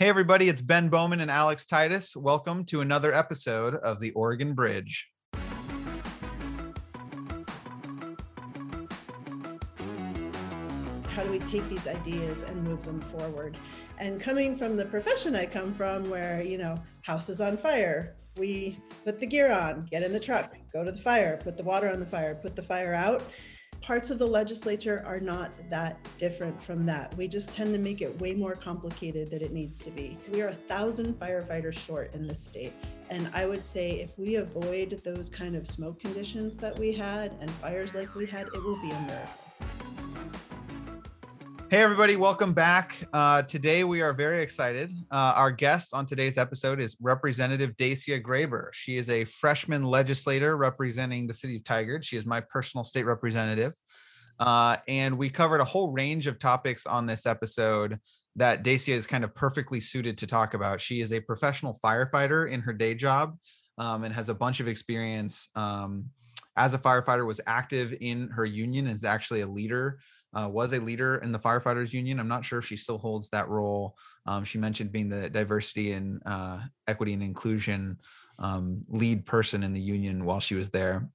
Hey, everybody, it's Ben Bowman and Alex Titus. Welcome to another episode of the Oregon Bridge. How do we take these ideas and move them forward? And coming from the profession I come from, where, you know, house is on fire, we put the gear on, get in the truck, go to the fire, put the water on the fire, put the fire out parts of the legislature are not that different from that. We just tend to make it way more complicated than it needs to be. We are a thousand firefighters short in this state. And I would say if we avoid those kind of smoke conditions that we had and fires like we had, it will be a miracle. Hey, everybody, welcome back. Uh, today, we are very excited. Uh, our guest on today's episode is Representative Dacia Grayber. She is a freshman legislator representing the city of Tigard. She is my personal state representative. Uh, and we covered a whole range of topics on this episode that Dacia is kind of perfectly suited to talk about. She is a professional firefighter in her day job um, and has a bunch of experience um, as a firefighter, was active in her union, is actually a leader uh, was a leader in the firefighters union. I'm not sure if she still holds that role. Um, she mentioned being the diversity and uh, equity and inclusion um, lead person in the union while she was there.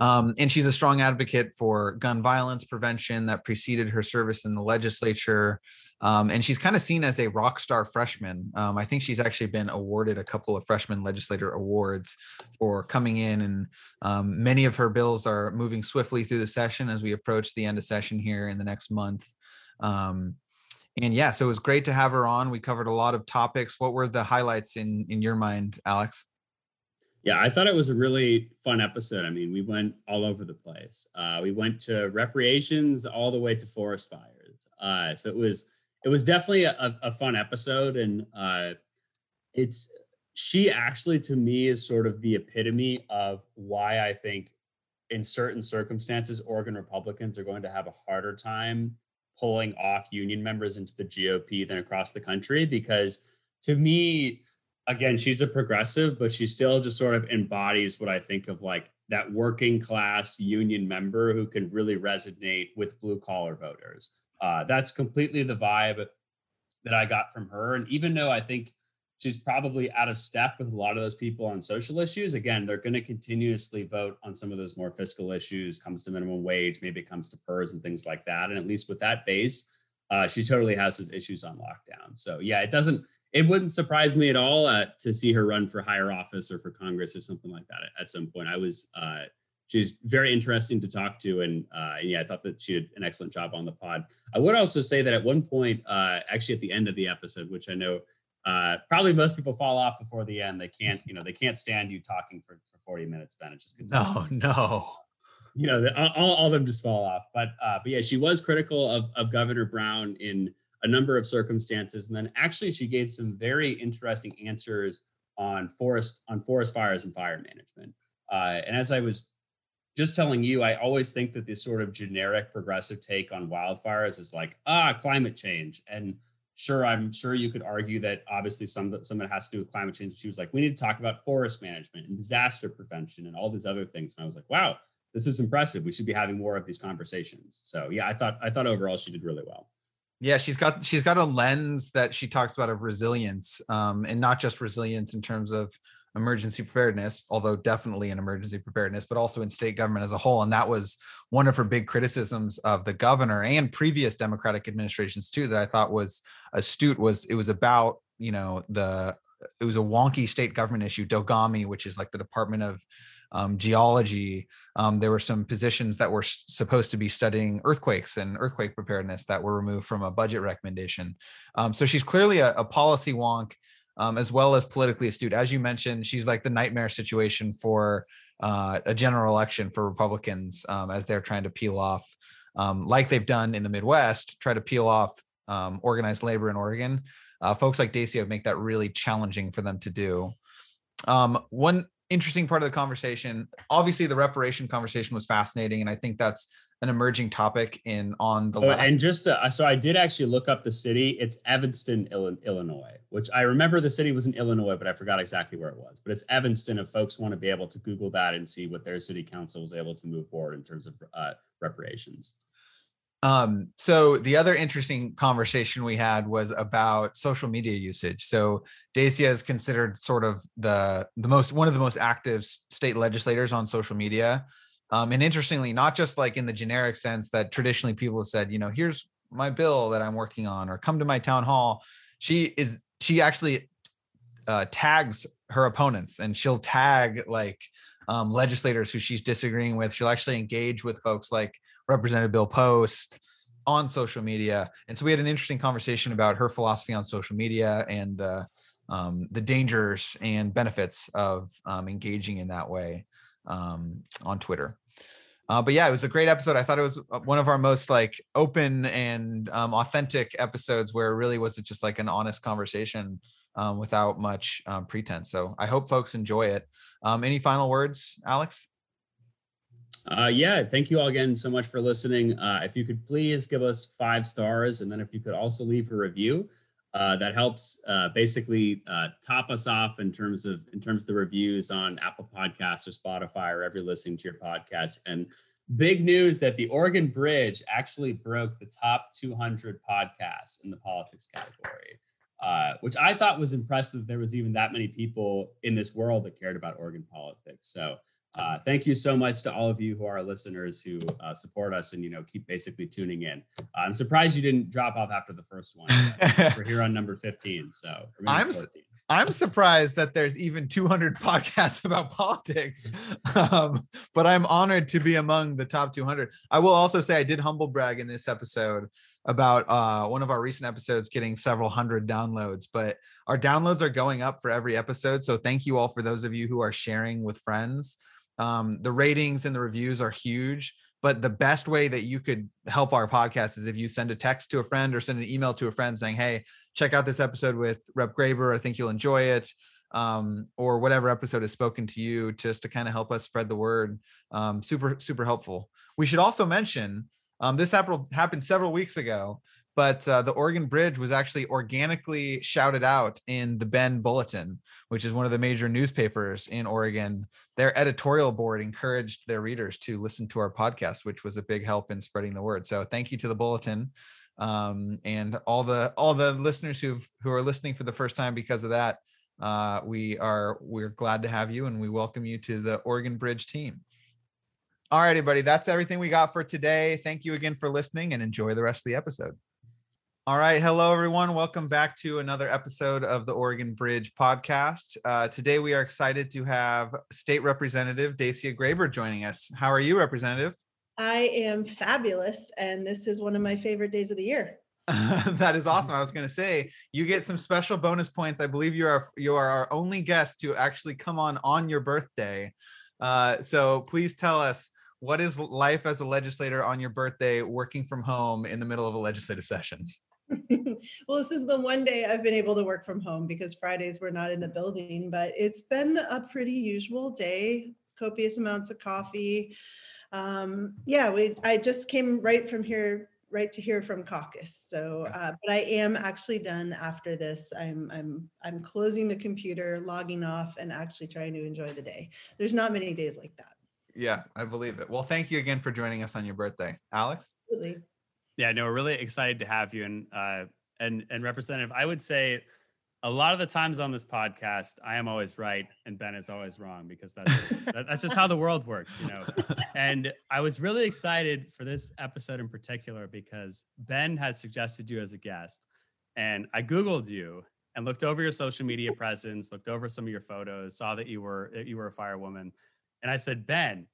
Um, and she's a strong advocate for gun violence prevention that preceded her service in the legislature. Um, and she's kind of seen as a rock star freshman. Um, I think she's actually been awarded a couple of freshman legislator awards for coming in, and um, many of her bills are moving swiftly through the session as we approach the end of session here in the next month. Um, and yeah, so it was great to have her on. We covered a lot of topics. What were the highlights in in your mind, Alex? Yeah, I thought it was a really fun episode. I mean, we went all over the place. Uh, we went to recreations all the way to forest fires. Uh, so it was it was definitely a, a fun episode, and uh, it's she actually to me is sort of the epitome of why I think in certain circumstances Oregon Republicans are going to have a harder time pulling off union members into the GOP than across the country because to me again, she's a progressive, but she still just sort of embodies what I think of like that working class union member who can really resonate with blue collar voters. Uh, that's completely the vibe that I got from her. And even though I think she's probably out of step with a lot of those people on social issues, again, they're going to continuously vote on some of those more fiscal issues, comes to minimum wage, maybe it comes to PERS and things like that. And at least with that base, uh, she totally has his issues on lockdown. So yeah, it doesn't it wouldn't surprise me at all uh, to see her run for higher office or for Congress or something like that at, at some point. I was, uh, she's very interesting to talk to. And, uh, and, yeah, I thought that she did an excellent job on the pod. I would also say that at one point, uh, actually at the end of the episode, which I know uh, probably most people fall off before the end, they can't, you know, they can't stand you talking for, for 40 minutes, Ben. It just gets, no, no. You know, all, all of them just fall off. But, uh, but yeah, she was critical of, of Governor Brown in, a number of circumstances. And then actually she gave some very interesting answers on forest on forest fires and fire management. Uh, and as I was just telling you, I always think that this sort of generic progressive take on wildfires is like, ah, climate change. And sure, I'm sure you could argue that obviously some some of it has to do with climate change. But she was like, we need to talk about forest management and disaster prevention and all these other things. And I was like, wow, this is impressive. We should be having more of these conversations. So yeah, I thought I thought overall she did really well yeah she's got she's got a lens that she talks about of resilience um, and not just resilience in terms of emergency preparedness although definitely in emergency preparedness but also in state government as a whole and that was one of her big criticisms of the governor and previous democratic administrations too that i thought was astute was it was about you know the it was a wonky state government issue DOGAMI which is like the department of um, geology. Um, there were some positions that were supposed to be studying earthquakes and earthquake preparedness that were removed from a budget recommendation. Um, so she's clearly a, a policy wonk. Um, as well as politically astute. As you mentioned, she's like the nightmare situation for uh, a general election for Republicans um, as they're trying to peel off, um, like they've done in the Midwest, try to peel off organized labor in Oregon. Uh, folks like Dacia make that really challenging for them to do. Um, one interesting part of the conversation. Obviously, the reparation conversation was fascinating, and I think that's an emerging topic in on the oh, left. And just uh, so I did actually look up the city. It's Evanston, Illinois, which I remember the city was in Illinois, but I forgot exactly where it was. But it's Evanston. If folks want to be able to Google that and see what their city council was able to move forward in terms of uh, reparations. Um, so the other interesting conversation we had was about social media usage. So Dacia is considered sort of the the most one of the most active state legislators on social media. Um, and interestingly, not just like in the generic sense that traditionally people have said, you know, here's my bill that I'm working on, or come to my town hall. She is she actually uh, tags her opponents, and she'll tag like um, legislators who she's disagreeing with. She'll actually engage with folks like Representative Bill Post on social media. And so we had an interesting conversation about her philosophy on social media and um, the dangers and benefits of um, engaging in that way um, on Twitter. Uh, but yeah, it was a great episode. I thought it was uh, one of our most like open and um, authentic episodes where it really was it just like an honest conversation um, without much um, pretense. So I hope folks enjoy it. Any final words, Alex? Uh, yeah, thank you all again so much for listening. Uh, if you could please give us five stars, and then if you could also leave a review, uh, that helps uh, basically uh, top us off in terms of in terms of the reviews on Apple Podcasts or Spotify or ever listening to your podcast. And big news that the Oregon Bridge actually broke the top 200 podcasts in the politics category. Uh, which I thought was impressive. There was even that many people in this world that cared about Oregon politics. So uh, thank you so much to all of you who are listeners who uh, support us and you know keep basically tuning in. Uh, I'm surprised you didn't drop off after the first one. We're here on number 15, so I'm 14. I'm surprised that there's even 200 podcasts about politics, um, but I'm honored to be among the top 200. I will also say I did humble brag in this episode about uh, one of our recent episodes getting several hundred downloads, but our downloads are going up for every episode. So thank you all for those of you who are sharing with friends. Um, the ratings and the reviews are huge, but the best way that you could help our podcast is if you send a text to a friend or send an email to a friend saying, Hey, check out this episode with Rep Grayber. I think you'll enjoy it. Um, or whatever episode has spoken to you just to kind of help us spread the word. Um, super, super helpful. We should also mention um, this happened, happened several weeks ago but uh, the Oregon Bridge was actually organically shouted out in the Bend Bulletin, which is one of the major newspapers in Oregon. Their editorial board encouraged their readers to listen to our podcast, which was a big help in spreading the word. So thank you to the Bulletin um, and all the all the listeners who who are listening for the first time because of that. Uh, we are we're glad to have you and we welcome you to the Oregon Bridge team. All right, everybody, that's everything we got for today. Thank you again for listening and enjoy the rest of the episode. All right. Hello, everyone. Welcome back to another episode of the Oregon Bridge podcast. Uh, today, we are excited to have State Representative Dacia Grayber joining us. How are you, Representative? I am fabulous, and this is one of my favorite days of the year. that is awesome. I was going to say you get some special bonus points. I believe you are you are our only guest to actually come on on your birthday. Uh, so please tell us what is life as a legislator on your birthday, working from home in the middle of a legislative session. Well, this is the one day I've been able to work from home because Fridays we're not in the building, but it's been a pretty usual day, copious amounts of coffee. Um, yeah, we I just came right from here right to hear from caucus. So uh, but i am actually done after this. I'm i'm i'm closing the computer logging off and actually trying to enjoy the day. There's not many days like that. Yeah i believe it. Well thank you again for joining us on your birthday. Alex? Absolutely. Yeah, no, we're really excited to have you and uh, and and representative. I would say a lot of the times on this podcast, I am always right and Ben is always wrong because that's just, that's just how the world works, you know. And I was really excited for this episode in particular because Ben had suggested you as a guest, and I googled you and looked over your social media presence, looked over some of your photos, saw that you were you were a firewoman, and I said, Ben,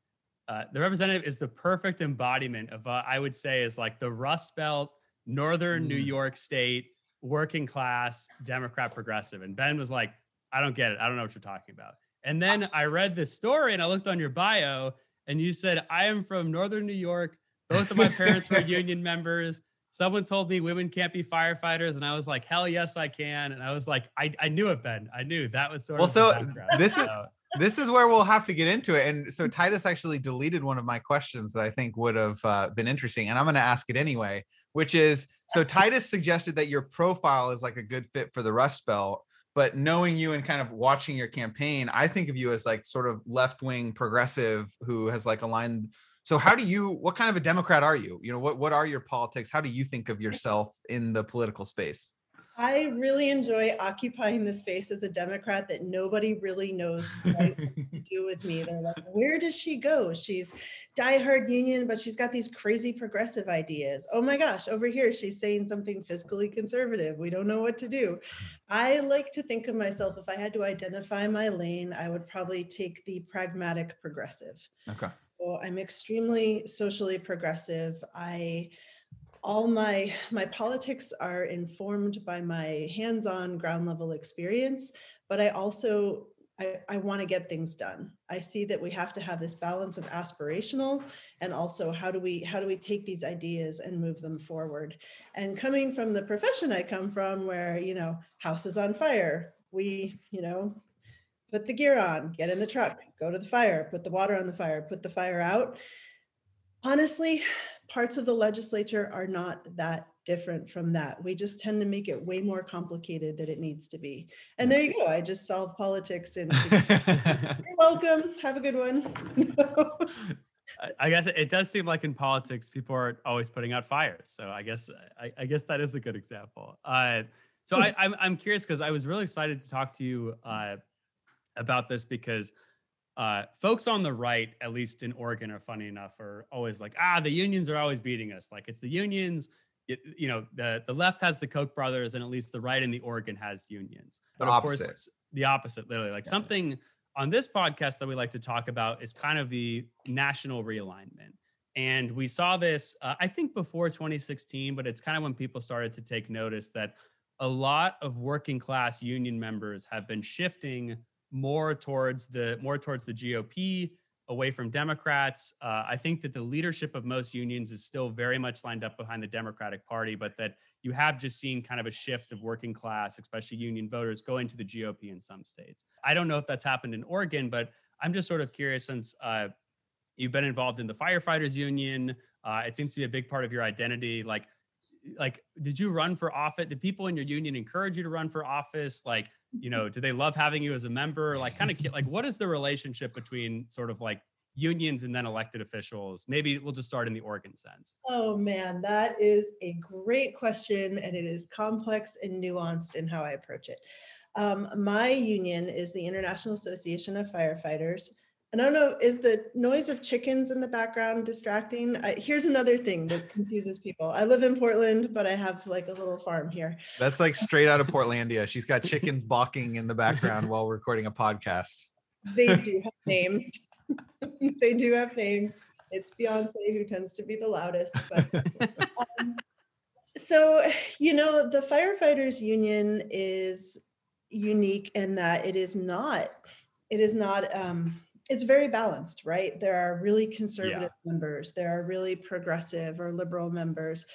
uh, the representative is the perfect embodiment of uh, I would say is like the Rust Belt, Northern mm. New York State, working class Democrat progressive. And Ben was like, I don't get it. I don't know what you're talking about. And then I read this story and I looked on your bio and you said, I am from Northern New York. Both of my parents were union members. Someone told me women can't be firefighters. And I was like, hell yes, I can. And I was like, I, I knew it, Ben. I knew that was sort well, of so this is this is where we'll have to get into it. And so Titus actually deleted one of my questions that I think would have uh, been interesting, and I'm going to ask it anyway. Which is so Titus suggested that your profile is like a good fit for the Rust Belt, but knowing you and kind of watching your campaign, I think of you as like sort of left wing progressive who has like aligned So how do you what kind of a Democrat are you? You know, what what are your politics? How do you think of yourself in the political space? I really enjoy occupying the space as a Democrat that nobody really knows what to do with me. They're like, where does she go? She's diehard union, but she's got these crazy progressive ideas. Oh my gosh, over here she's saying something fiscally conservative. We don't know what to do. I like to think of myself if I had to identify my lane, I would probably take the pragmatic progressive. Okay. So I'm extremely socially progressive. I all my my politics are informed by my hands-on ground level experience but i also i, I want to get things done. I see that we have to have this balance of aspirational and also how do we how do we take these ideas and move them forward? And coming from the profession i come from where you know house is on fire we you know put the gear on get in the truck go to the fire put the water on the fire put the fire out. Honestly parts of the legislature are not that different from that. We just tend to make it way more complicated than it needs to be. And there you go. I just solved politics and you're welcome. Have a good one. I guess it does seem like in politics, people are always putting out fires. So I guess I, I guess that is a good example. Uh, so I, I'm I'm curious because I was really excited to talk to you uh, about this because uh, folks on the right, at least in Oregon, are funny enough, are always like, ah, the unions are always beating us. Like it's the unions. It, you know, the the left has the Koch brothers, and at least the right in the Oregon has unions. But of opposite. course, the opposite, literally. Like Yeah. something on this podcast that we like to talk about is kind of the national realignment. And we saw this, uh, I think, before 2016, but it's kind of when people started to take notice that a lot of working class union members have been shifting more towards the more towards the GOP, away from Democrats. Uh, I think that the leadership of most unions is still very much lined up behind the Democratic Party, but that you have just seen kind of a shift of working class, especially union voters, going to the GOP in some states. I don't know if that's happened in Oregon, but I'm just sort of curious since uh, you've been involved in the firefighters union. Uh, it seems to be a big part of your identity. Like, like, did you run for office? Did people in your union encourage you to run for office? Like, you know, do they love having you as a member? Like, kind of like, what is the relationship between sort of like unions and then elected officials? Maybe we'll just start in the Oregon sense. Oh man, that is a great question, and it is complex and nuanced in how I approach it. Um, my union is the International Association of Firefighters. And I don't know, is the noise of chickens in the background distracting? I, here's another thing that confuses people. I live in Portland, but I have like a little farm here. That's like straight out of Portlandia. She's got chickens balking in the background while recording a podcast. They do have names. they do have names. It's Beyonce who tends to be the loudest. But um, so, you know, the firefighters union is unique in that it is not, it is not, um, it's very balanced, right? There are really conservative members, there are really progressive or liberal members.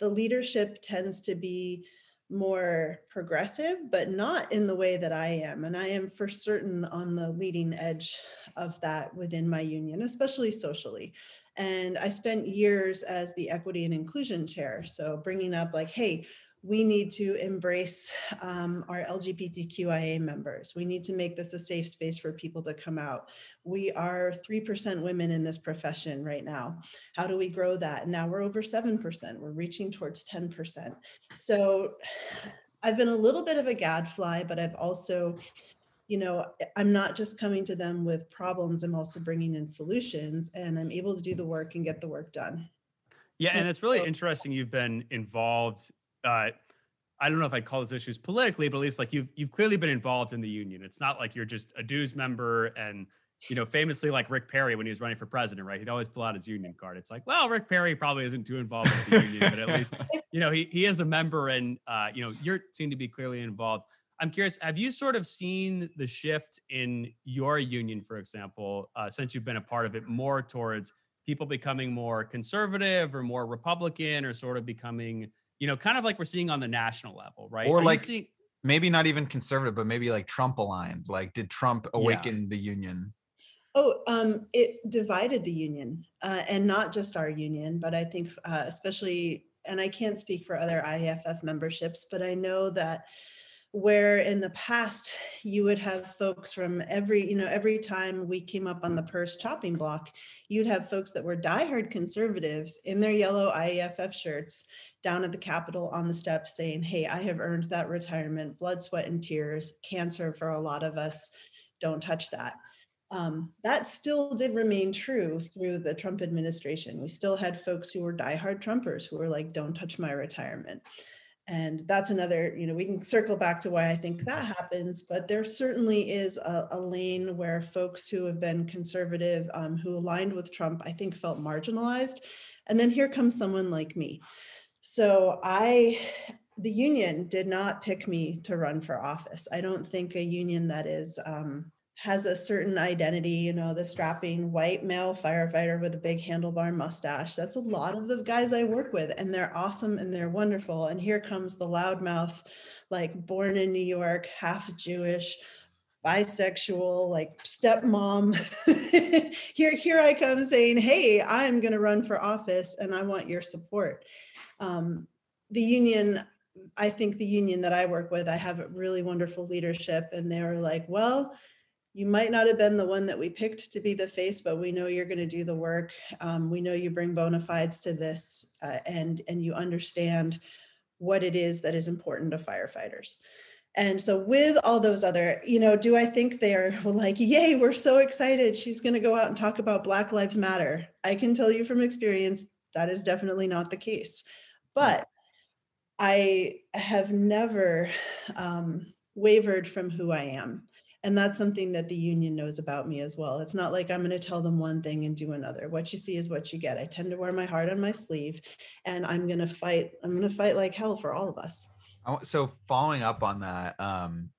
The leadership tends to be more progressive, but not in the way that I am. And I am for certain on the leading edge of that within my union, especially socially. And I spent years as the equity and inclusion chair. So bringing up, like, hey, we need to embrace um, our LGBTQIA members. We need to make this a safe space for people to come out. We are 3% women in this profession right now. How do we grow that? Now we're over 7%. We're reaching towards 10%. So I've been a little bit of a gadfly, but I've also, you know, I'm not just coming to them with problems, I'm also bringing in solutions and I'm able to do the work and get the work done. Yeah, and it's really interesting. You've been involved. Uh, I don't know if I'd call these issues politically, but at least like you've you've clearly been involved in the union. It's not like you're just a dues member and you know, famously like Rick Perry when he was running for president, right? He'd always pull out his union card. It's like, well, Rick Perry probably isn't too involved with the union, but at least you know he he is a member, and uh, you know you seem to be clearly involved. I'm curious, have you sort of seen the shift in your union, for example, uh, since you've been a part of it, more towards people becoming more conservative or more Republican, or sort of becoming, you know, kind of like we're seeing on the national level, right? Or Are like- seeing- Maybe not even conservative, but maybe like Trump aligned. Like, did Trump awaken the union? Oh, um, it divided the union, uh, and not just our union, but I think uh, especially, and I can't speak for other IAFF memberships, but I know that where in the past you would have folks from every you know every time we came up on the PERS chopping block you'd have folks that were diehard conservatives in their yellow IAFF shirts down at the capitol on the steps saying hey i have earned that retirement blood sweat and tears cancer for a lot of us don't touch that. Um, that still did remain true through the trump administration. We still had folks who were diehard trumpers who were like don't touch my retirement and that's another you know we can circle back to why i think that happens but there certainly is a, a lane where folks who have been conservative um, who aligned with trump i think felt marginalized. And then here comes someone like me. So i the union did not pick me to run for office. I don't think a union that is um, has a certain identity, you know, the strapping white male firefighter with a big handlebar mustache. That's a lot of the guys I work with, and they're awesome and they're wonderful. And here comes the loudmouth, like born in New York, half Jewish, bisexual, like stepmom. here, here I come saying, Hey, I'm going to run for office and I want your support. Um, the union I think the union that I work with, I have really wonderful leadership, and they were like, "Well, you might not have been the one that we picked to be the face, but we know you're going to do the work. Um, we know you bring bona fides to this, uh, and and you understand what it is that is important to firefighters. And so, with all those other, you know, do I think they're like, yay, we're so excited. She's going to go out and talk about Black Lives Matter. I can tell you from experience that is definitely not the case. But I have never um, wavered from who I am and that's something that the union knows about me as well. It's not like i'm going to tell them one thing and do another. What you see is what you get. I tend to wear my heart on my sleeve and i'm going to fight i'm going to fight like hell for all of us. So following up on that um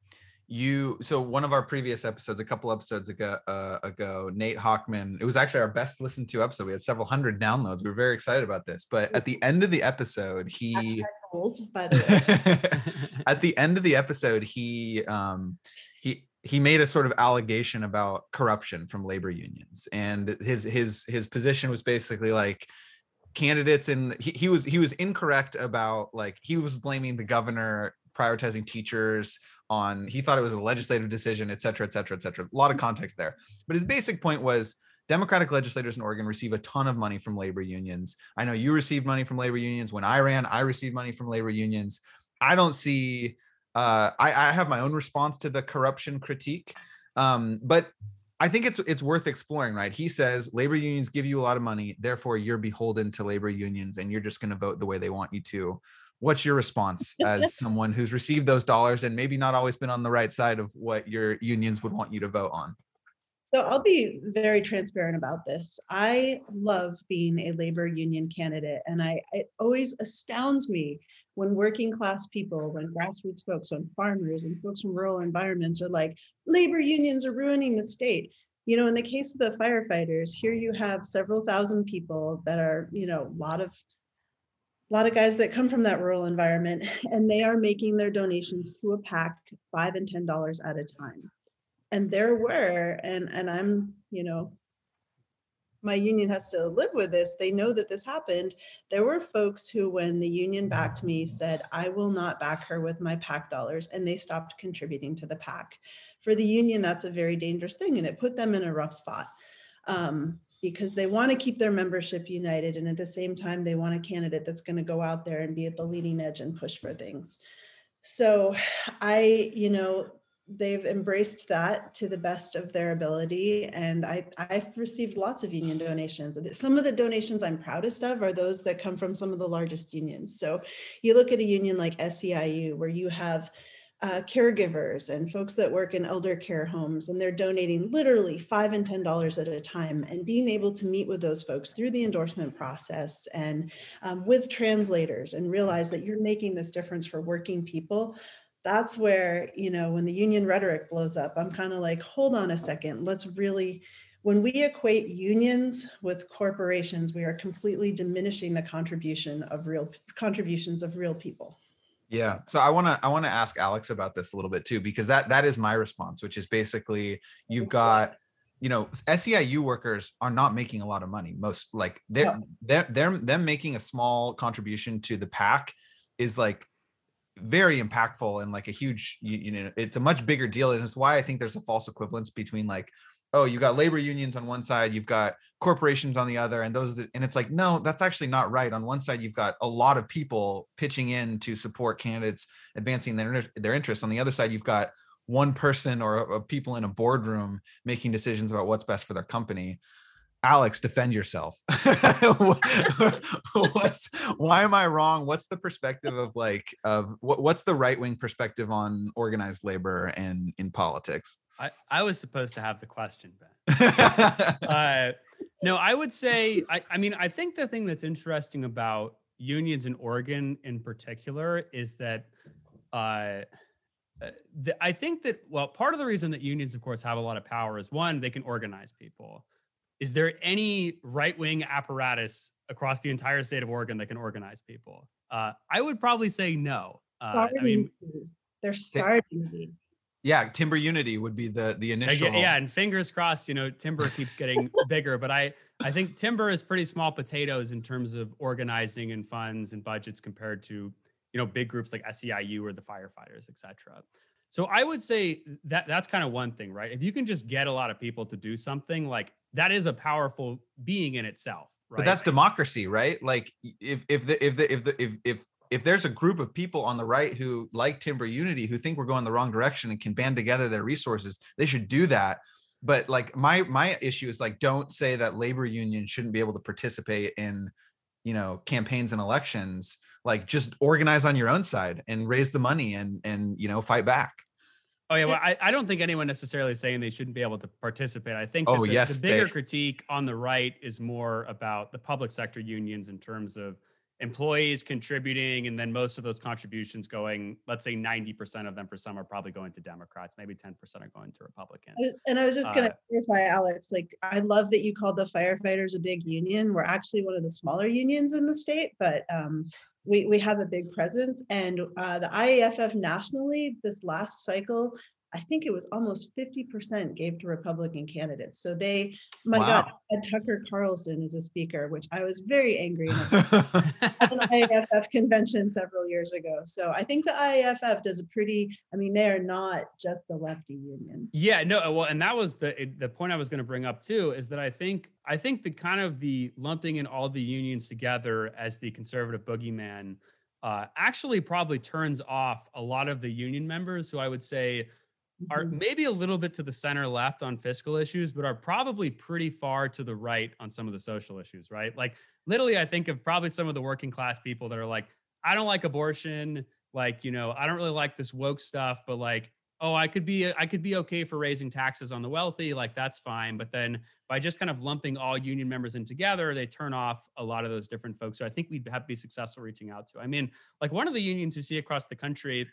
you so one of our previous episodes a couple episodes ago uh, ago nate hockman it was actually our best listened to episode. We had several hundred downloads. We were very excited about this. But at the end of the episode he goals, by the way. At the end of the episode he um he made a sort of allegation about corruption from labor unions and his his his position was basically like candidates and he, he was he was incorrect about like he was blaming the governor prioritizing teachers on he thought it was a legislative decision et cetera et cetera et cetera. A lot of context there. But his basic point was democratic legislators in oregon receive a ton of money from labor unions. I know you received money from labor unions. When i ran i received money from labor unions. I don't see uh, I, I have my own response to the corruption critique, um, but I think it's it's worth exploring, right? He says labor unions give you a lot of money, therefore you're beholden to labor unions, and you're just going to vote the way they want you to. What's your response as someone who's received those dollars and maybe not always been on the right side of what your unions would want you to vote on? So I'll be very transparent about this. I love being a labor union candidate, and I it always astounds me when working class people, when grassroots folks, when farmers and folks from rural environments are like, labor unions are ruining the state. You know, in the case of the firefighters, here you have several thousand people that are, you know, a lot of a lot of guys that come from that rural environment and they are making their donations to a pack five and ten dollars at a time and there were and and i'm you know my union has to live with this. They know that this happened. There were folks who, when the union backed me, said, I will not back her with my PAC dollars. And they stopped contributing to the PAC. For the union, that's a very dangerous thing. And it put them in a rough spot. Um, because they want to keep their membership united and at the same time they want a candidate that's going to go out there and be at the leading edge and push for things so i you know they've embraced that to the best of their ability. And I, i've received lots of union donations. Some of the donations i'm proudest of are those that come from some of the largest unions. So you look at a union like seiu where you have uh, caregivers and folks that work in elder care homes and they're donating literally five and ten dollars at a time and being able to meet with those folks through the endorsement process and um, with translators and realize that you're making this difference for working people that's where you know when the union rhetoric blows up i'm kind of like hold on a second let's really when we equate unions with corporations we are completely diminishing the contribution of real contributions of real people. Yeah so i want to i want to ask alex about this a little bit too because that that is my response which is basically you've got you know SEIU workers are not making a lot of money most like they're they're they're them making a small contribution to the pack is like very impactful and like a huge you, you know it's a much bigger deal and it's why i think there's a false equivalence between like oh you got labor unions on one side you've got corporations on the other and those that, and it's like no that's actually not right. On one side you've got a lot of people pitching in to support candidates advancing their their interests. On the other side you've got one person or a, a people in a boardroom making decisions about what's best for their company Alex, defend yourself. what's why am I wrong? What's the perspective of like of what, what's the right wing perspective on organized labor and in politics? I, I was supposed to have the question, Ben. uh, no, I would say I, I mean I think the thing that's interesting about unions in Oregon in particular is that uh, uh, the, I think that well, part of the reason that unions, of course, have a lot of power is one, they can organize people is there any right wing apparatus across the entire state of Oregon that can organize people? Uh, I would probably say no. Uh, I mean, they're starting Yeah, Timber Unity would be the the initial. Yeah, and fingers crossed, you know, Timber keeps getting bigger, but I I think Timber is pretty small potatoes in terms of organizing and funds and budgets compared to you know big groups like SEIU or the firefighters, et cetera. So I would say that that's kind of one thing, right? If you can just get a lot of people to do something, like that is a powerful being in itself, right? But that's democracy, right? Like if if the if the if the if if if there's a group of people on the right who like timber unity who think we're going the wrong direction and can band together their resources they should do that but like my my issue is like don't say that labor unions shouldn't be able to participate in you know campaigns and elections like just organize on your own side and raise the money and and you know fight back Oh yeah, well, I, I don't think anyone necessarily is saying they shouldn't be able to participate. I think oh, the, yes, the bigger they... critique on the right is more about the public sector unions in terms of employees contributing and then most of those contributions going let's say 90% of them for some are probably going to democrats maybe 10% are going to republicans. And i was just going to uh, clarify alex like i love that you called the firefighters a big union. We're actually one of the smaller unions in the state but um, we, we have a big presence. And uh, the IAFF nationally, this last cycle, I think it was almost 50% gave to Republican candidates. So they, my wow. God, had Tucker Carlson as a speaker, which I was very angry at an IAFF convention several years ago. So I think the IAFF does a pretty, I mean, they are not just the lefty union. Yeah, no, well, and that was the the point I was going to bring up too, is that I think I think the kind of the lumping in all the unions together as the conservative boogeyman uh, actually probably turns off a lot of the union members who I would say are mm-hmm. maybe a little bit to the center left on fiscal issues, but are probably pretty far to the right on some of the social issues, right? Like, literally, I think of probably some of the working class people that are like, I don't like abortion. Like, you know, I don't really like this woke stuff, but like, oh, I could be, I could be okay for raising taxes on the wealthy. Like, that's fine. But then by just kind of lumping all union members in together, they turn off a lot of those different folks. So I think we'd have to be successful reaching out to. I mean, like one of the unions you see across the country,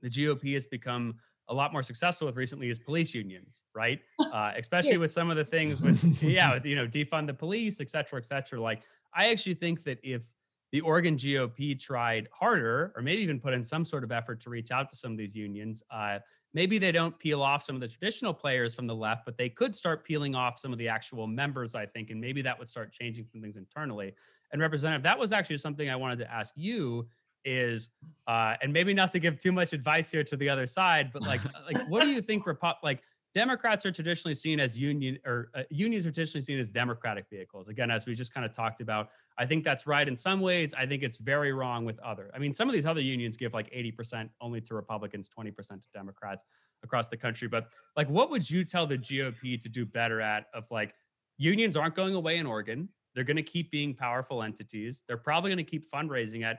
the GOP has become a lot more successful with recently is police unions, right? Uh, especially with some of the things with, yeah, with, you know, defund the police, et cetera, et cetera. Like, I actually think that if the Oregon GOP tried harder, or maybe even put in some sort of effort to reach out to some of these unions, uh, maybe they don't peel off some of the traditional players from the left, but they could start peeling off some of the actual members, I think, and maybe that would start changing some things internally. And Representative, that was actually something I wanted to ask you is uh and maybe not to give too much advice here to the other side but like like what do you think Repu- like democrats are traditionally seen as union or uh, unions are traditionally seen as democratic vehicles? Again as we just kind of talked about i think that's right in some ways. I think it's very wrong with other i mean some of these other unions give like 80% only to republicans 20% to democrats across the country but like what would you tell the gop to do better at of like unions aren't going away in oregon they're going to keep being powerful entities they're probably going to keep fundraising at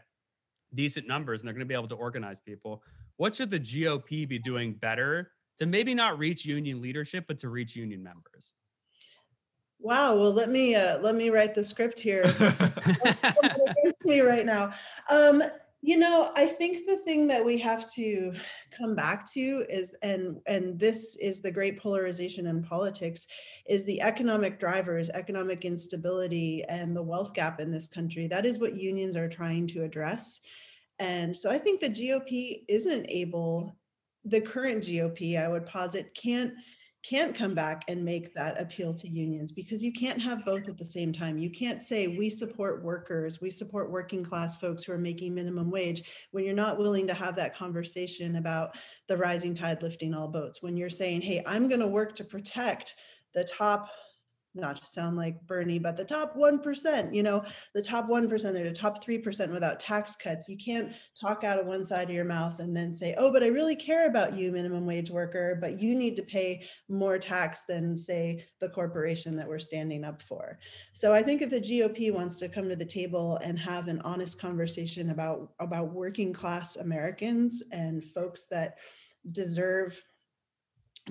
decent numbers and they're going to be able to organize people. What should the GOP be doing better to maybe not reach union leadership, but to reach union members? Wow. Well, let me uh, let me write the script here. to me right now. Um, you know, I think the thing that we have to come back to is, and and this is the great polarization in politics, is the economic drivers, economic instability, and the wealth gap in this country. That is what unions are trying to address. And so I think the GOP isn't able, the current GOP, I would posit, can't can't come back and make that appeal to unions because you can't have both at the same time. You can't say we support workers, we support working class folks who are making minimum wage when you're not willing to have that conversation about the rising tide lifting all boats. When you're saying, hey, I'm going to work to protect the top not to sound like Bernie, but the top 1%, you know, the top 1%, they're the top 3% without tax cuts. You can't talk out of one side of your mouth and then say, oh, but I really care about you, minimum wage worker, but you need to pay more tax than, say, the corporation that we're standing up for. So I think if the GOP wants to come to the table and have an honest conversation about, about working class Americans and folks that deserve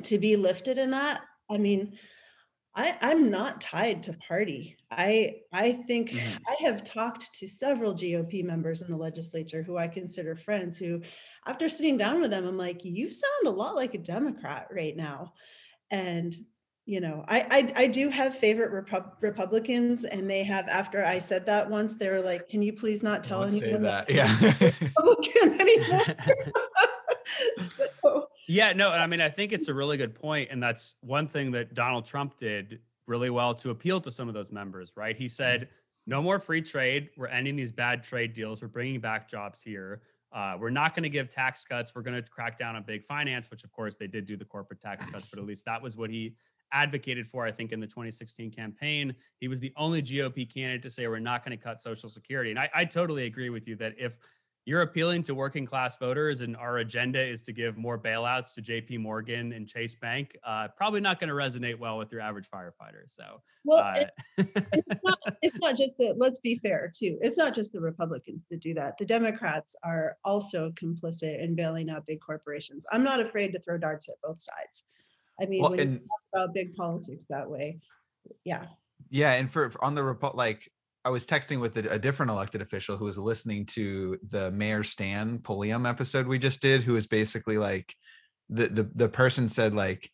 to be lifted in that, I mean, I, I'm not tied to party. I I think Mhm. I have talked to several GOP members in the legislature who I consider friends who, after sitting down with them, I'm like, you sound a lot like a Democrat right now. And you know, I I, I do have favorite Repub- Republicans, and they have after I said that once, they were like, Can you please not tell Don't anyone that. Yeah. Republican anymore? Yeah, no, I mean, I think it's a really good point, and that's one thing that Donald Trump did really well to appeal to some of those members, right? He said, "No more free trade. We're ending these bad trade deals. We're bringing back jobs here. Uh, we're not going to give tax cuts. We're going to crack down on big finance, which of course they did do the corporate tax cuts, but at least that was what he advocated for. I think in the 2016 campaign, he was the only GOP candidate to say we're not going to cut Social Security, and I, I totally agree with you that if you're appealing to working class voters and our agenda is to give more bailouts to JP Morgan and Chase Bank, uh, probably not going to resonate well with your average firefighter. So, well, uh, and it's not it's not just that let's be fair too it's not just the republicans that do that. The democrats are also complicit in bailing out big corporations. I'm not afraid to throw darts at both sides. I mean well, when you talk about big politics that way yeah. Yeah, and for for- on the report, like I was texting with a, a different elected official who was listening to the Mayor Stan Pulliam episode we just did, who was basically like the the the person said like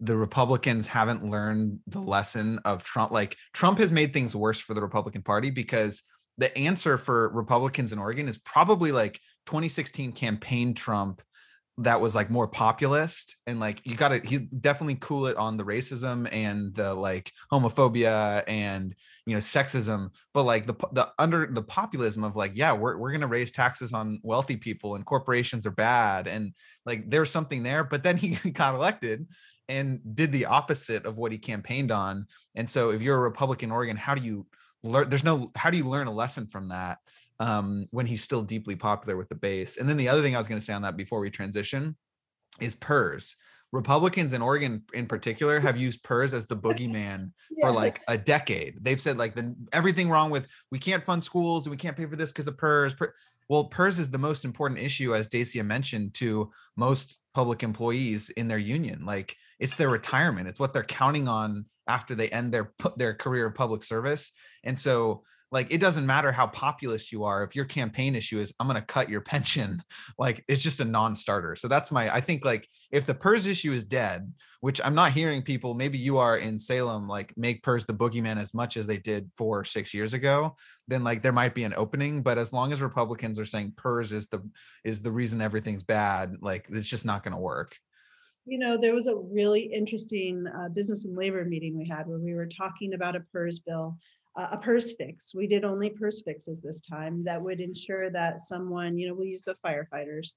the Republicans haven't learned the lesson of Trump. Like Trump has made things worse for the Republican Party because the answer for Republicans in Oregon is probably like 2016 campaign Trump that was like more populist and like you got to he definitely cool it on the racism and the like homophobia and you know sexism but like the the under the populism of like yeah we're we're to raise taxes on wealthy people and corporations are bad and like there's something there but then he got elected and did the opposite of what he campaigned on. And so if you're a republican oregon how do you learn there's no how do you learn a lesson from that um, when he's still deeply popular with the base. And then the other thing I was going to say on that before we transition is PERS. Republicans in Oregon, in particular, have used PERS as the boogeyman for like a decade. They've said like the everything wrong with we can't fund schools and we can't pay for this because of PERS. Per- well, PERS is the most important issue, as Dacia mentioned, to most public employees in their union. Like it's their retirement. It's what they're counting on after they end their their career of public service. And so like it doesn't matter how populist you are if your campaign issue is i'm going to cut your pension like it's just a non-starter. So that's my i think like if the pers issue is dead which i'm not hearing people maybe you are in salem like make pers the boogeyman as much as they did four or six years ago then like there might be an opening. But as long as republicans are saying pers is the is the reason everything's bad like it's just not going to work. You know there was a really interesting uh, business and labor meeting we had where we were talking about a pers bill a PERS fix. We did only PERS fixes this time that would ensure that someone you know we use the firefighters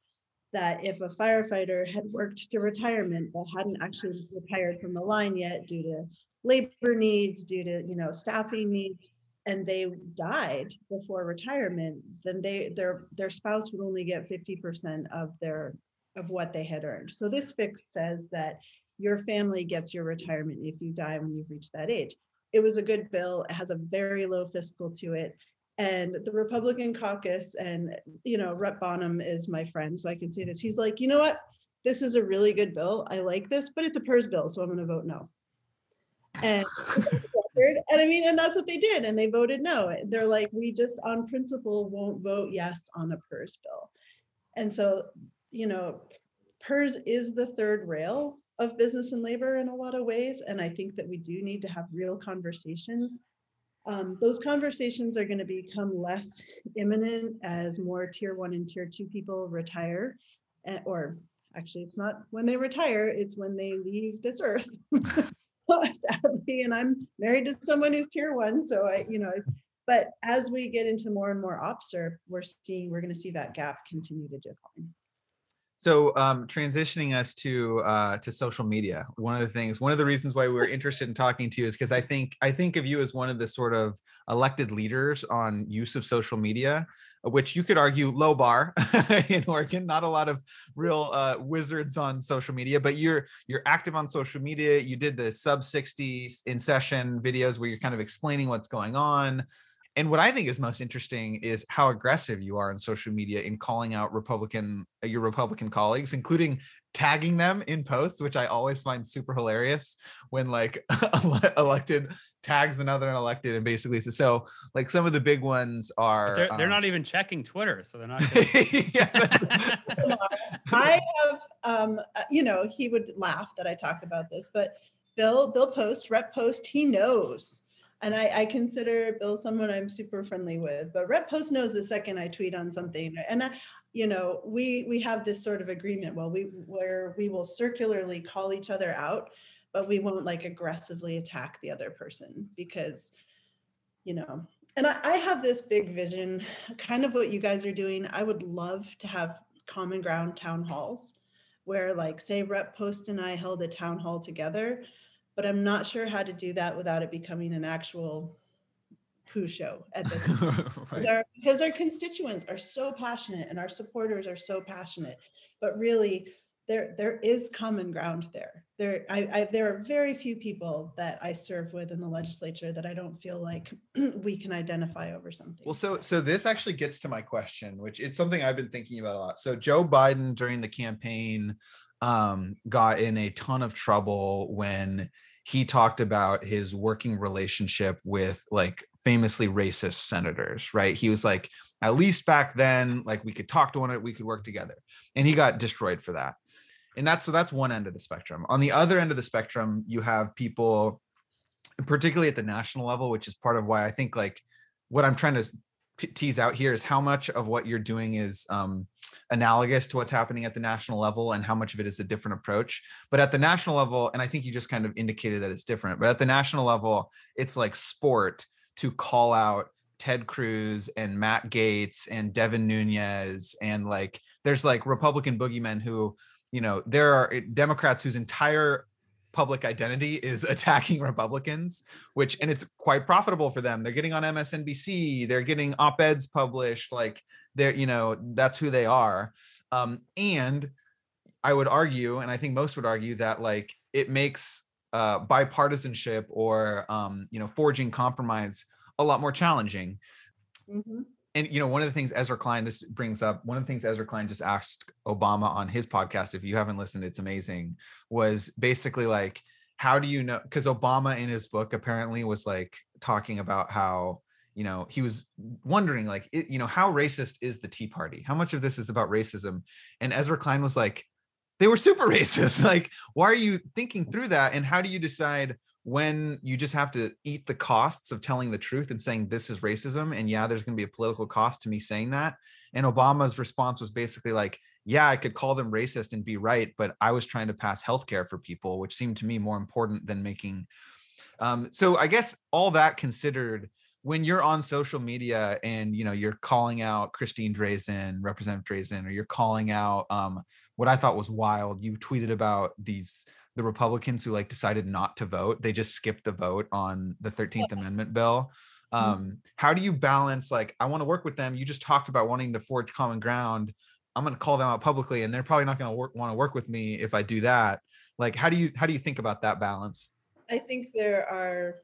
that if a firefighter had worked to retirement but hadn't actually retired from the line yet due to labor needs due to you know staffing needs and they died before retirement then they their their spouse would only get 50% of their of what they had earned. So this fix says that your family gets your retirement if you die when you've reached that age it was a good bill. It has a very low fiscal to it. And the republican caucus and you know rep. Bonham is my friend so i can say this. He's like you know what? This is a really good bill. I like this but it's a pers bill so i'm going to vote no. And and i mean and that's what they did and they voted no. They're like we just on principle won't vote yes on a pers bill. And so you know pers is the third rail of business and labor in a lot of ways and i think that we do need to have real conversations. Um, those conversations are going to become less imminent as more tier one and tier two people retire eh, or actually it's not when they retire it's when they leave this earth. Sadly and i'm married to someone who's tier one so i you know but as we get into more and more OPSRP, we're seeing we're going to see that gap continue to decline so um, transitioning us to uh, to social media, one of the things, one of the reasons why we are interested in talking to you is because I think I think of you as one of the sort of elected leaders on use of social media, which you could argue low bar in Oregon. Not a lot of real uh, wizards on social media, but you're you're active on social media. You did the sub 60 in session videos where you're kind of explaining what's going on. And what I think is most interesting is how aggressive you are on social media in calling out Republican uh, your Republican colleagues, including tagging them in posts, which I always find super hilarious when like elected tags another elected and basically so, so like some of the big ones are they're, they're um, not even checking Twitter, so they're not. I have, um, uh, you know, he would laugh that I talk about this, but Bill, Bill Post, Rep Post, he knows and I, I, consider Bill someone I'm super friendly with. But Rep Post knows the second I tweet on something, and I, you know, we we have this sort of agreement. Well, we where we will circularly call each other out, but we won't like aggressively attack the other person because, you know. And I, I have this big vision, kind of what you guys are doing. I would love to have common ground town halls, where like say Rep Post and I held a town hall together but I'm not sure how to do that without it becoming an actual poo show at this point. right. because our constituents are so passionate and our supporters are so passionate, but really there there is common ground there. There I, I there are very few people that I serve with in the legislature that I don't feel like we can identify over something. Well, so so this actually gets to my question, which is something I've been thinking about a lot. So Joe Biden during the campaign um, got in a ton of trouble when he talked about his working relationship with like famously racist senators, right? He was like, at least back then, like we could talk to one we could work together. And he got destroyed for that. And that's so that's one end of the spectrum. On the other end of the spectrum, you have people, particularly at the national level, which is part of why I think like what I'm trying to tease out here is how much of what you're doing is um, analogous to what's happening at the national level and how much of it is a different approach. But at the national level, and I think you just kind of indicated that it's different, but at the national level, it's like sport to call out Ted Cruz and Matt Gaetz and Devin Nunes and like there's like Republican boogeymen who, you know, there are eh, Democrats whose entire public identity is attacking Republicans, which and it's quite profitable for them. They're getting on MSNBC, they're getting op-eds published, like they're, you know, that's who they are. Um, and I would argue, and I think most would argue that like it makes uh bipartisanship or um, you know, forging compromise a lot more challenging. Mm-hmm and you know one of the things ezra klein this brings up one of the things ezra klein just asked obama on his podcast if you haven't listened it's amazing was basically like how do you know because obama in his book apparently was like talking about how you know he was wondering like it, you know how racist is the tea party? How much of this is about racism? And ezra klein was like they were super racist like why are you thinking through that? And how do you decide when you just have to eat the costs of telling the truth and saying this is racism and yeah there's going to be a political cost to me saying that and obama's response was basically like yeah i could call them racist and be right but i was trying to pass healthcare for people which seemed to me more important than making um, so i guess all that considered when you're on social media and you know you're calling out christine drazan representative drazan or you're calling out um, what i thought was wild you tweeted about these the Republicans who like decided not to vote. They just skipped the vote on the 13th Amendment bill. Mm-hmm. Um, how do you balance like I want to work with them? You just talked about wanting to forge common ground. I'm going to call them out publicly, and they're probably not going to want to work with me if I do that. Like, how do you how do you think about that balance? I think there are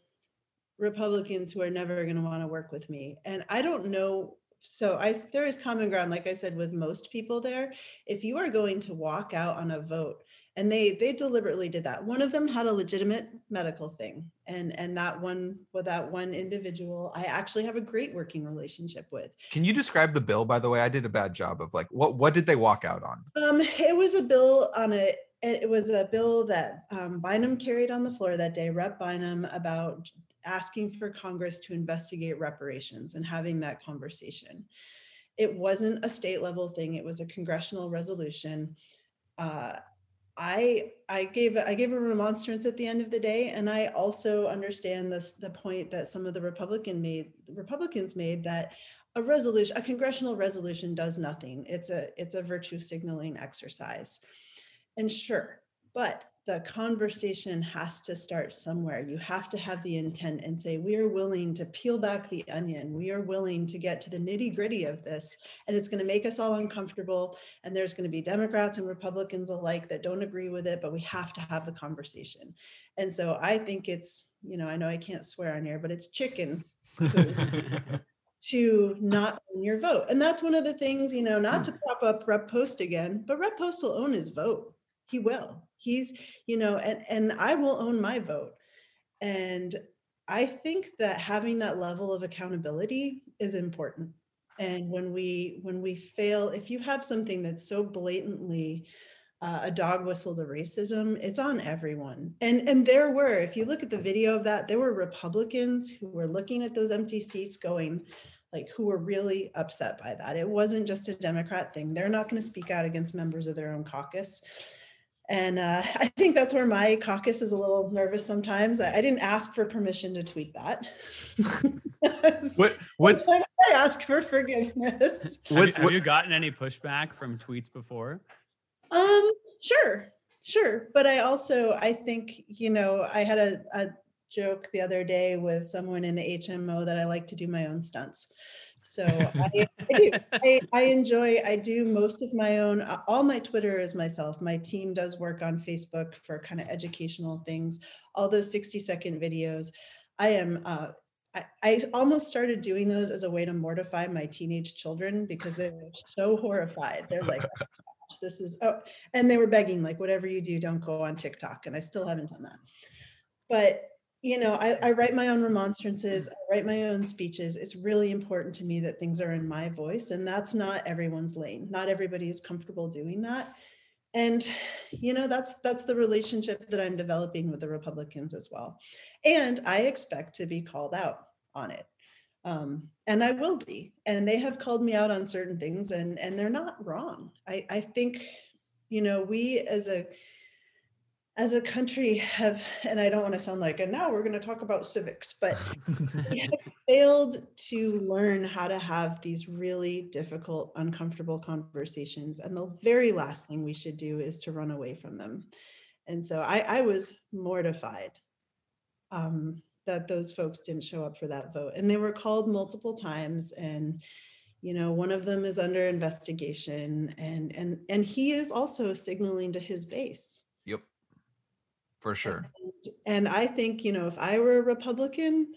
Republicans who are never going to want to work with me, and I don't know so I there is common ground, like I said, with most people there. If you are going to walk out on a vote and they they deliberately did that. One of them had a legitimate medical thing and and that one with that one individual i actually have a great working relationship with. Can you describe the bill by the way? I did a bad job of like what what did they walk out on? Um it was a bill on a it was a bill that um, bynum carried on the floor that day rep. Bynum about asking for congress to investigate reparations and having that conversation. It wasn't a state level thing. It was a congressional resolution. Uh, I I gave I gave a remonstrance at the end of the day, and I also understand this the point that some of the Republican made Republicans made that a resolution a congressional resolution does nothing. It's a it's a virtue signaling exercise, and sure, but the conversation has to start somewhere. You have to have the intent and say, we are willing to peel back the onion. We are willing to get to the nitty gritty of this. And it's going to make us all uncomfortable. And there's going to be Democrats and Republicans alike that don't agree with it, but we have to have the conversation. And so I think it's, you know, I know I can't swear on here, but it's chicken. to not own your vote. And that's one of the things, you know, not to hmm. prop up Rep Post again, but Rep Post will own his vote. He will he's you know and and i will own my vote. And i think that having that level of accountability is important. And when we when we fail if you have something that's so blatantly uh, a dog whistle to racism it's on everyone. And and there were if you look at the video of that there were republicans who were looking at those empty seats going like who were really upset by that. It wasn't just a democrat thing. They're not going to speak out against members of their own caucus and uh, I think that's where my caucus is a little nervous sometimes. I, I didn't ask for permission to tweet that. what what I ask for forgiveness. Have, what, you, have you gotten any pushback from tweets before? Um, sure, sure. But I also I think, you know, I had a, a joke the other day with someone in the HMO that I like to do my own stunts. So I, I, do. I, I, enjoy, I do most of my own, uh, all my Twitter is myself. My team does work on Facebook for kind of educational things, all those 60 second videos. I am, uh, I, I almost started doing those as a way to mortify my teenage children because they were so horrified. They're like, oh, this is, oh, and they were begging, like, whatever you do, don't go on TikTok. And I still haven't done that. But you know, I, I, write my own remonstrances, I write my own speeches. It's really important to me that things are in my voice, and that's not everyone's lane. Not everybody is comfortable doing that. And you know, that's that's the relationship that I'm developing with the Republicans as well. And I expect to be called out on it. Um, and I will be. And they have called me out on certain things, and and they're not wrong. I, I think, you know, we as a as a country have, and I don't want to sound like, and now we're going to talk about civics, but we have failed to learn how to have these really difficult, uncomfortable conversations. And the very last thing we should do is to run away from them. And so I, I was mortified um, that those folks didn't show up for that vote. And they were called multiple times. And you know one of them is under investigation and and and he is also signaling to his base for sure. And, and I think, you know, if I were a Republican,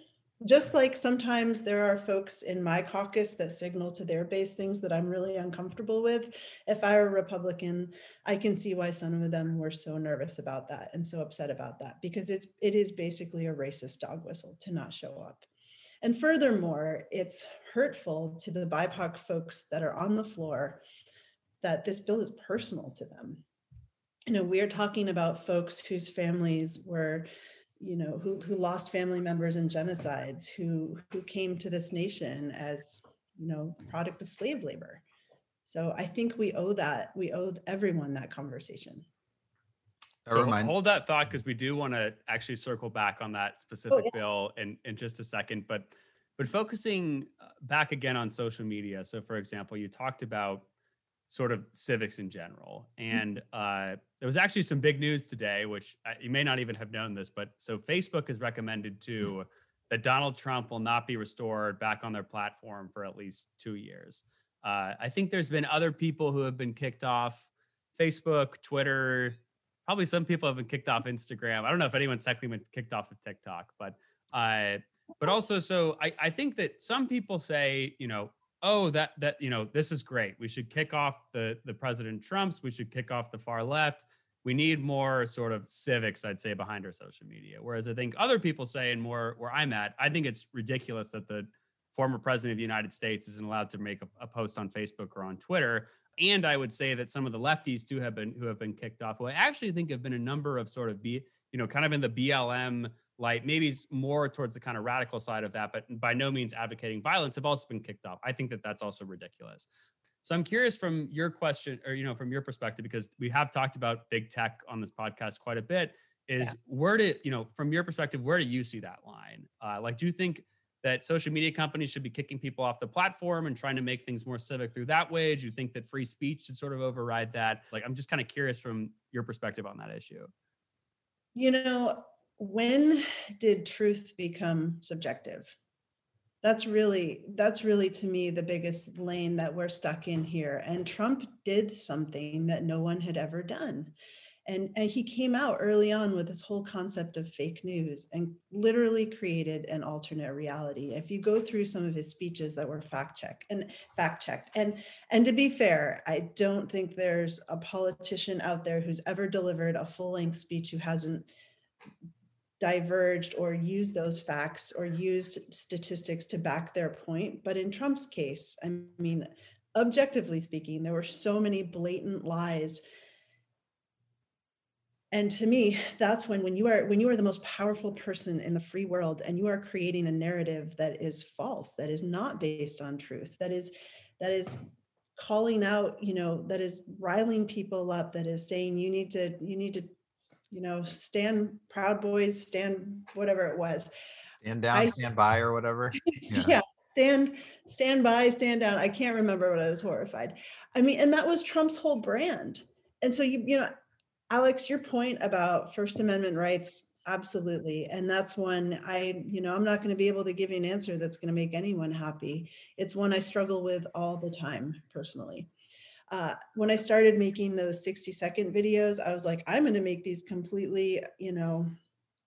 just like sometimes there are folks in my caucus that signal to their base things that I'm really uncomfortable with. If I were a Republican, I can see why some of them were so nervous about that and so upset about that because it's it is basically a racist dog whistle to not show up. And furthermore, it's hurtful to the BIPOC folks that are on the floor that this bill is personal to them you know we're talking about folks whose families were you know who who lost family members in genocides who who came to this nation as you know product of slave labor. So i think we owe that we owe everyone that conversation. So hold that thought because we do want to actually circle back on that oh, specific oh, yeah. bill in, in just a second but but focusing uh, back again on social media. So for example you talked about sort of civics in general. Mm-hmm. And uh, there was actually some big news today, which uh, you may not even have known this, but so Facebook has recommended to that Donald Trump will not be restored back on their platform for at least two years. Uh, I think there's been other people who have been kicked off Facebook, Twitter. Probably some people have been kicked off Instagram. I don't know if anyone's technically been kicked off of TikTok, but uh, but also so I, I think that some people say you know oh that that you know this is great. We should kick off the the president trumps. We should kick off the far left. We need more sort of civics i'd say behind our social media. Whereas i think other people say and more where i'm at i think it's ridiculous that the former president of the united states isn't allowed to make a, a post on facebook or on twitter. And i would say that some of the lefties too have been who have been kicked off. Who i actually think have been a number of sort of be you know kind of in the blm like maybe it's more towards the kind of radical side of that, but by no means advocating violence, have also been kicked off. I think that that's also ridiculous. So I'm curious from your question or you know from your perspective because we have talked about big tech on this podcast quite a bit is yeah. where do you know from your perspective where do you see that line? Uh, like do you think that social media companies should be kicking people off the platform and trying to make things more civic through that way? Do you think that free speech should sort of override that? Like I'm just kind of curious from your perspective on that issue. You know, when did truth become subjective? that's really that's really to me the biggest lane that we're stuck in here. And trump did something that no one had ever done. And, and he came out early on with this whole concept of fake news and literally created an alternate reality. If you go through some of his speeches that were fact checked and fact checked and and to be fair i don't think there's a politician out there who's ever delivered a full-length speech who hasn't diverged or used those facts or used statistics to back their point. But in Trump's case, I mean, objectively speaking, there were so many blatant lies. And to me, that's when when you are when you are the most powerful person in the free world and you are creating a narrative that is false, that is not based on truth, that is that is calling out, you know, that is riling people up, that is saying you need to you need to you know, stand proud boys, stand whatever it was. Stand down, I, stand by, or whatever. Yeah. yeah. stand, stand by, stand down. I can't remember what I was horrified. I mean, and that was Trump's whole brand. And so you, you know, Alex, your point about First Amendment rights, absolutely. And that's one I, you know, I'm not going to be able to give you an answer that's going to make anyone happy. It's one I struggle with all the time personally uh, when I started making those 60 second videos, I was like, I'm going to make these completely, you know,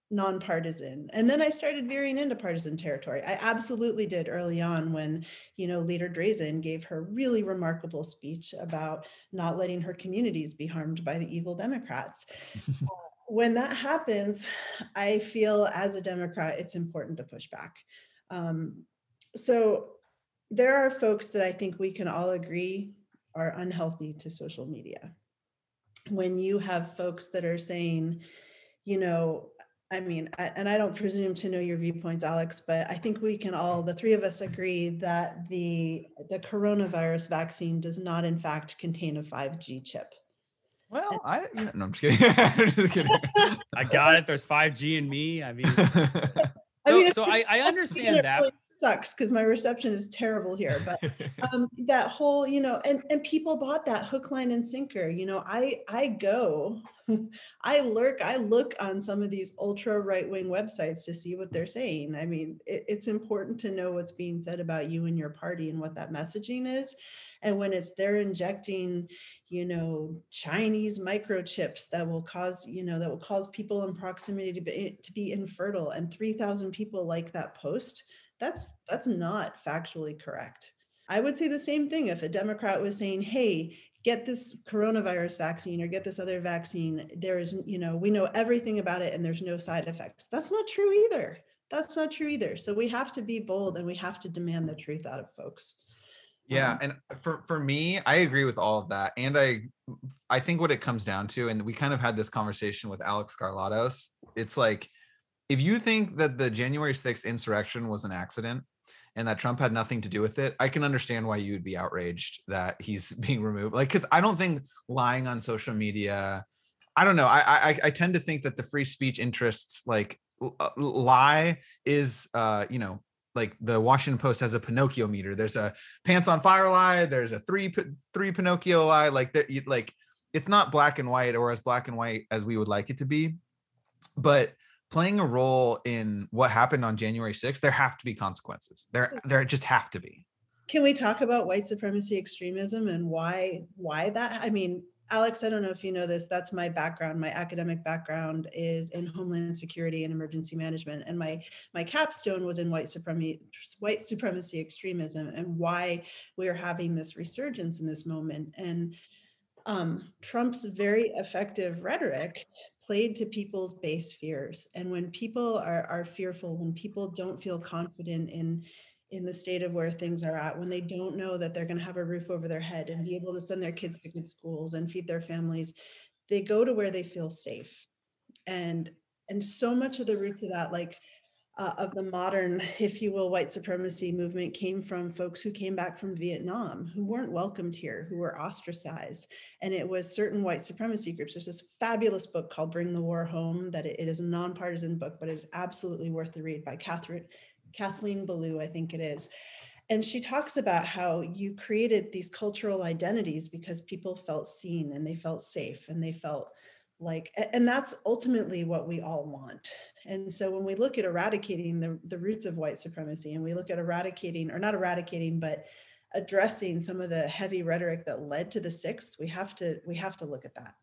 nonpartisan. And then I started veering into partisan territory. I absolutely did early on when, you know, leader Drazan gave her really remarkable speech about not letting her communities be harmed by the evil Democrats. uh, when that happens, I feel as a Democrat, it's important to push back. Um, so there are folks that I think we can all agree are unhealthy to social media. When you have folks that are saying, you know, I mean, I, and I don't presume to know your viewpoints, Alex, but I think we can all, the three of us, agree that the the coronavirus vaccine does not, in fact, contain a 5G chip. Well, I you know, no, I'm just kidding. I'm just kidding. I got it. There's 5G in me. I mean, I mean, so, so I, I understand that sucks because my reception is terrible here but um, that whole you know and and people bought that hook line and sinker you know i i go i lurk i look on some of these ultra right wing websites to see what they're saying. I mean it, it's important to know what's being said about you and your party and what that messaging is and when it's they're injecting you know chinese microchips that will cause you know that will cause people in proximity to be, to be infertile and 3000 people like that post that's that's not factually correct. I would say the same thing if a Democrat was saying, "Hey, get this coronavirus vaccine or get this other vaccine. There is, you know, we know everything about it and there's no side effects." That's not true either. That's not true either. So we have to be bold and we have to demand the truth out of folks. Yeah, um, and for for me, I agree with all of that, and I I think what it comes down to, and we kind of had this conversation with Alex Carlatos. It's like if you think that the January 6th insurrection was an accident and that Trump had nothing to do with it, I can understand why you would be outraged that he's being removed. Like, because I don't think lying on social media, I don't know. I, I I tend to think that the free speech interests like uh, lie is uh you know like the Washington Post has a Pinocchio meter. There's a pants on fire lie. There's a three three Pinocchio lie. Like that, like it's not black and white or as black and white as we would like it to be. But playing a role in what happened on January 6th, there have to be consequences. There, there just have to be. Can we talk about white supremacy extremism and why why that? I mean, Alex, I don't know if you know this. That's my background. My academic background is in homeland security and emergency management, and my my capstone was in white supremacy white supremacy extremism and why we are having this resurgence in this moment. And um, Trump's very effective rhetoric played to people's base fears. And when people are, are fearful, when people don't feel confident in in the state of where things are at, when they don't know that they're going to have a roof over their head and be able to send their kids to good schools and feed their families, they go to where they feel safe. And and so much of the roots of that, like uh, of the modern, if you will, white supremacy movement came from folks who came back from Vietnam, who weren't welcomed here, who were ostracized. And it was certain white supremacy groups. There's this fabulous book called Bring the War Home that it, it is a nonpartisan book, but it is absolutely worth the read by Catherine, Kathleen Belew, I think it is. And she talks about how you created these cultural identities because people felt seen and they felt safe and they felt like and that's ultimately what we all want and so when we look at eradicating the, the roots of white supremacy and we look at eradicating or not eradicating but addressing some of the heavy rhetoric that led to the sixth we have to we have to look at that.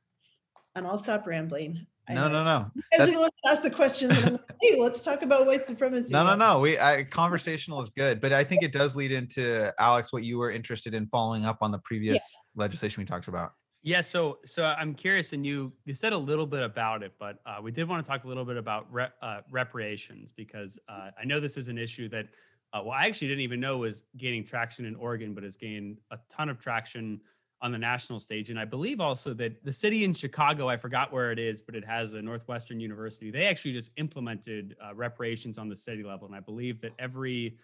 And i'll stop rambling. No no no. as you ask the question. Hey let's talk about white supremacy. No no no. We I, conversational is good but i think it does lead into alex what you were interested in following up on the previous yeah. legislation we talked about yeah, so so I'm curious, and you you said a little bit about it, but uh, we did want to talk a little bit about re, uh, reparations because uh, I know this is an issue that uh, well, I actually didn't even know was gaining traction in Oregon, but has gained a ton of traction on the national stage, and I believe also that the city in Chicago, I forgot where it is, but it has a Northwestern University. They actually just implemented uh, reparations on the city level, and I believe that every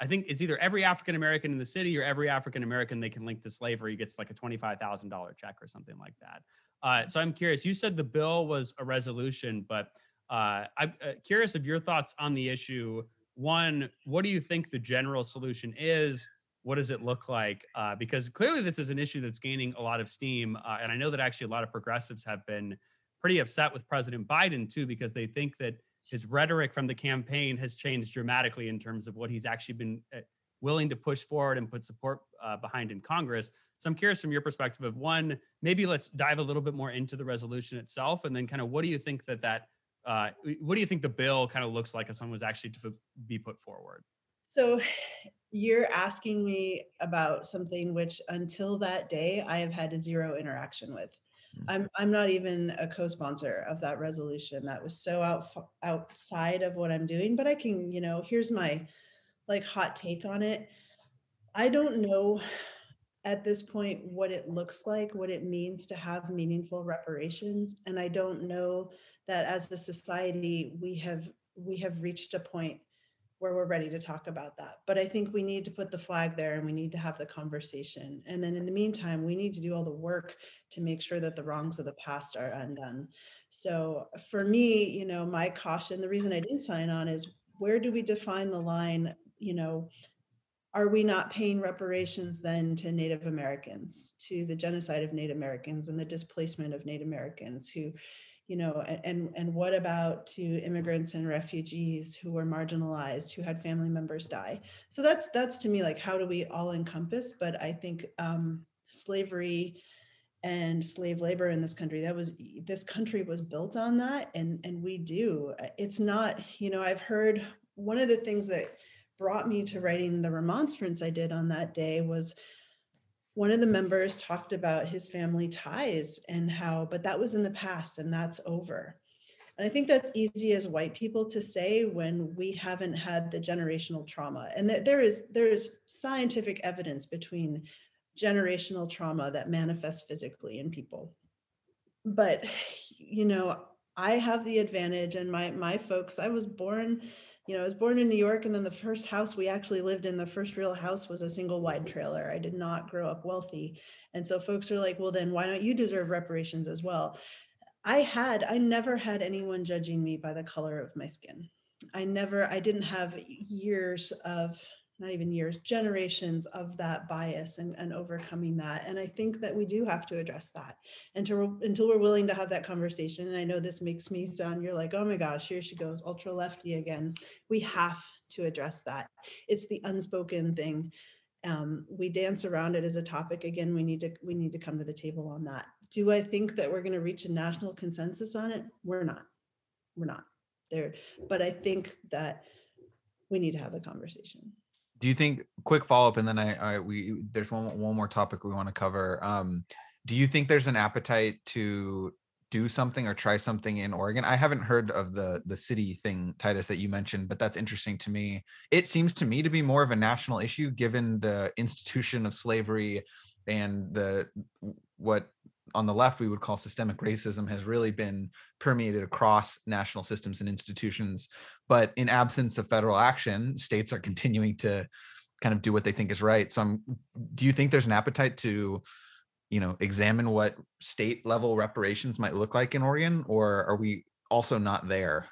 I think it's either every African American in the city or every African American they can link to slavery gets like a $25,000 check or something like that. Uh, so I'm curious, you said the bill was a resolution, but uh, I'm uh, curious of your thoughts on the issue. One, what do you think the general solution is? What does it look like? Uh, because clearly this is an issue that's gaining a lot of steam. Uh, and I know that actually a lot of progressives have been pretty upset with President Biden too, because they think that his rhetoric from the campaign has changed dramatically in terms of what he's actually been uh, willing to push forward and put support uh, behind in Congress. So I'm curious from your perspective of one, maybe let's dive a little bit more into the resolution itself, and then kind of what do you think that that uh, what do you think the bill kind of looks like if someone was actually to be put forward? So you're asking me about something which until that day I have had zero interaction with. I'm mm-hmm. I'm not even a co-sponsor of that resolution. That was so out outside of what I'm doing, but I can, you know, here's my like hot take on it. I don't know at this point what it looks like, what it means to have meaningful reparations, and I don't know that as a society we have we have reached a point where we're ready to talk about that. But I think we need to put the flag there and we need to have the conversation. And then in the meantime, we need to do all the work to make sure that the wrongs of the past are undone. So for me, you know, my caution, the reason I didn't sign on is where do we define the line, you know, are we not paying reparations then to Native Americans, to the genocide of Native Americans and the displacement of Native Americans who you know and and what about to immigrants and refugees who were marginalized who had family members die? So that's that's to me like how do we all encompass? But i think um, slavery and slave labor in this country that was this country was built on that and and we do. It's not you know i've heard one of the things that brought me to writing the remonstrance i did on that day was one of the members talked about his family ties and how, but that was in the past and that's over. And I think that's easy as white people to say when we haven't had the generational trauma. And there is there is scientific evidence between generational trauma that manifests physically in people. But you know, I have the advantage and my my folks, I was born you know, I was born in New York, and then the first house we actually lived in, the first real house was a single wide trailer. I did not grow up wealthy. And so folks are like, well, then why don't you deserve reparations as well? I had, I never had anyone judging me by the color of my skin. I never, I didn't have years of not even years, generations of that bias and, and overcoming that. And I think that we do have to address that until, until we're willing to have that conversation. And I know this makes me sound, you're like, oh my gosh, here she goes, ultra lefty again. We have to address that. It's the unspoken thing. Um, we dance around it as a topic again. We need to we need to come to the table on that. Do I think that we're going to reach a national consensus on it? We're not. We're not there. But I think that we need to have the conversation do you think quick follow up and then I, I we there's one one more topic we want to cover um do you think there's an appetite to do something or try something in Oregon. I haven't heard of the the city thing, Titus, that you mentioned, but that's interesting to me. It seems to me to be more of a national issue given the institution of slavery and the what on the left we would call systemic racism has really been permeated across national systems and institutions but in absence of federal action states are continuing to kind of do what they think is right so i'm do you think there's an appetite to you know examine what state level reparations might look like in oregon or are we also not there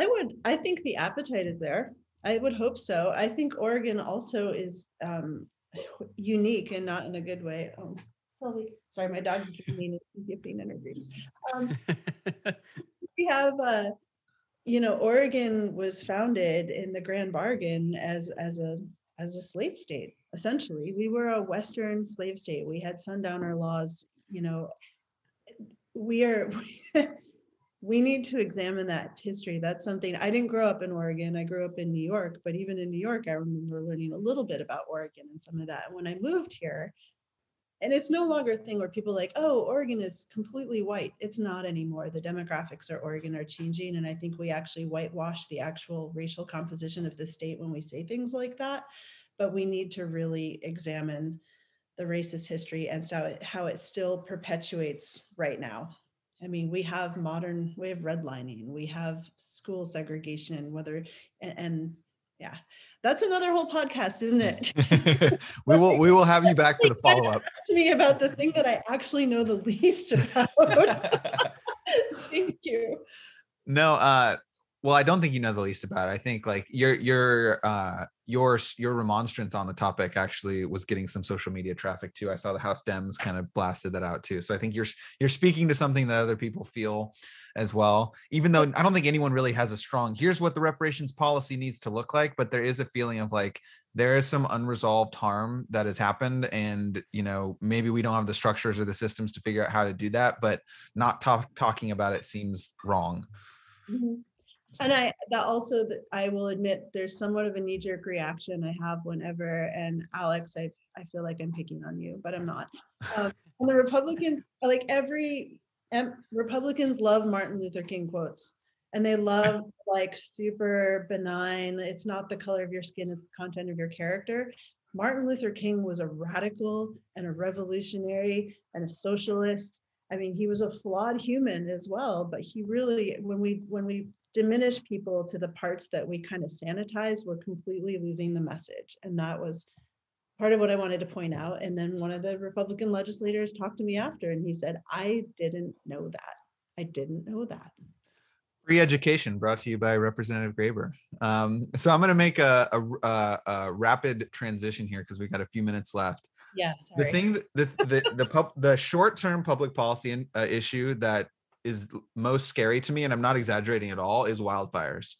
I would, I think the appetite is there. I would hope so. I think Oregon also is um, unique and not in a good way. Oh, sorry, my dog's dreaming and yipping in her dreams. Um, we have, uh, you know, Oregon was founded in the Grand Bargain as as a as a slave state. Essentially, we were a Western slave state. We had sundowner laws. You know, we are. we need to examine that history. That's something I didn't grow up in Oregon. I grew up in New York, but even in New York, I remember learning a little bit about Oregon and some of that. And when I moved here, and it's no longer a thing where people are like, oh, Oregon is completely white. It's not anymore. The demographics of Oregon are changing. And I think we actually whitewash the actual racial composition of the state when we say things like that. But we need to really examine the racist history and so how it still perpetuates right now. I mean, we have modern, we have redlining, we have school segregation, whether, and, and yeah, that's another whole podcast, isn't it? we will we will have you back for the follow up. To me about the thing that I actually know the least about. Thank you. No, uh, well, I don't think you know the least about it. I think like your your uh your your remonstrance on the topic actually was getting some social media traffic too. I saw the House Dems kind of blasted that out too. So I think you're you're speaking to something that other people feel as well. Even though I don't think anyone really has a strong here's what the reparations policy needs to look like, but there is a feeling of like there is some unresolved harm that has happened and you know maybe we don't have the structures or the systems to figure out how to do that, but not talk, talking about it seems wrong. Mm-hmm. And I that also I will admit there's somewhat of a knee jerk reaction I have whenever and Alex I I feel like I'm picking on you but I'm not. Um, and the Republicans like every um, Republicans love Martin Luther King quotes and they love like super benign it's not the color of your skin it's the content of your character. Martin Luther King was a radical and a revolutionary and a socialist I mean, he was a flawed human as well, but he really, when we when we diminish people to the parts that we kind of sanitize, we're completely losing the message. And that was part of what I wanted to point out. And then one of the Republican legislators talked to me after and he said, I didn't know that. I didn't know that. Free education brought to you by Representative Grayber. Um, so I'm going to make a, a, a, a, rapid transition here because we've got a few minutes left. Yeah, sorry. The thing, the the the, pub, the short-term public policy in, uh, issue that is most scary to me, and I'm not exaggerating at all, is wildfires.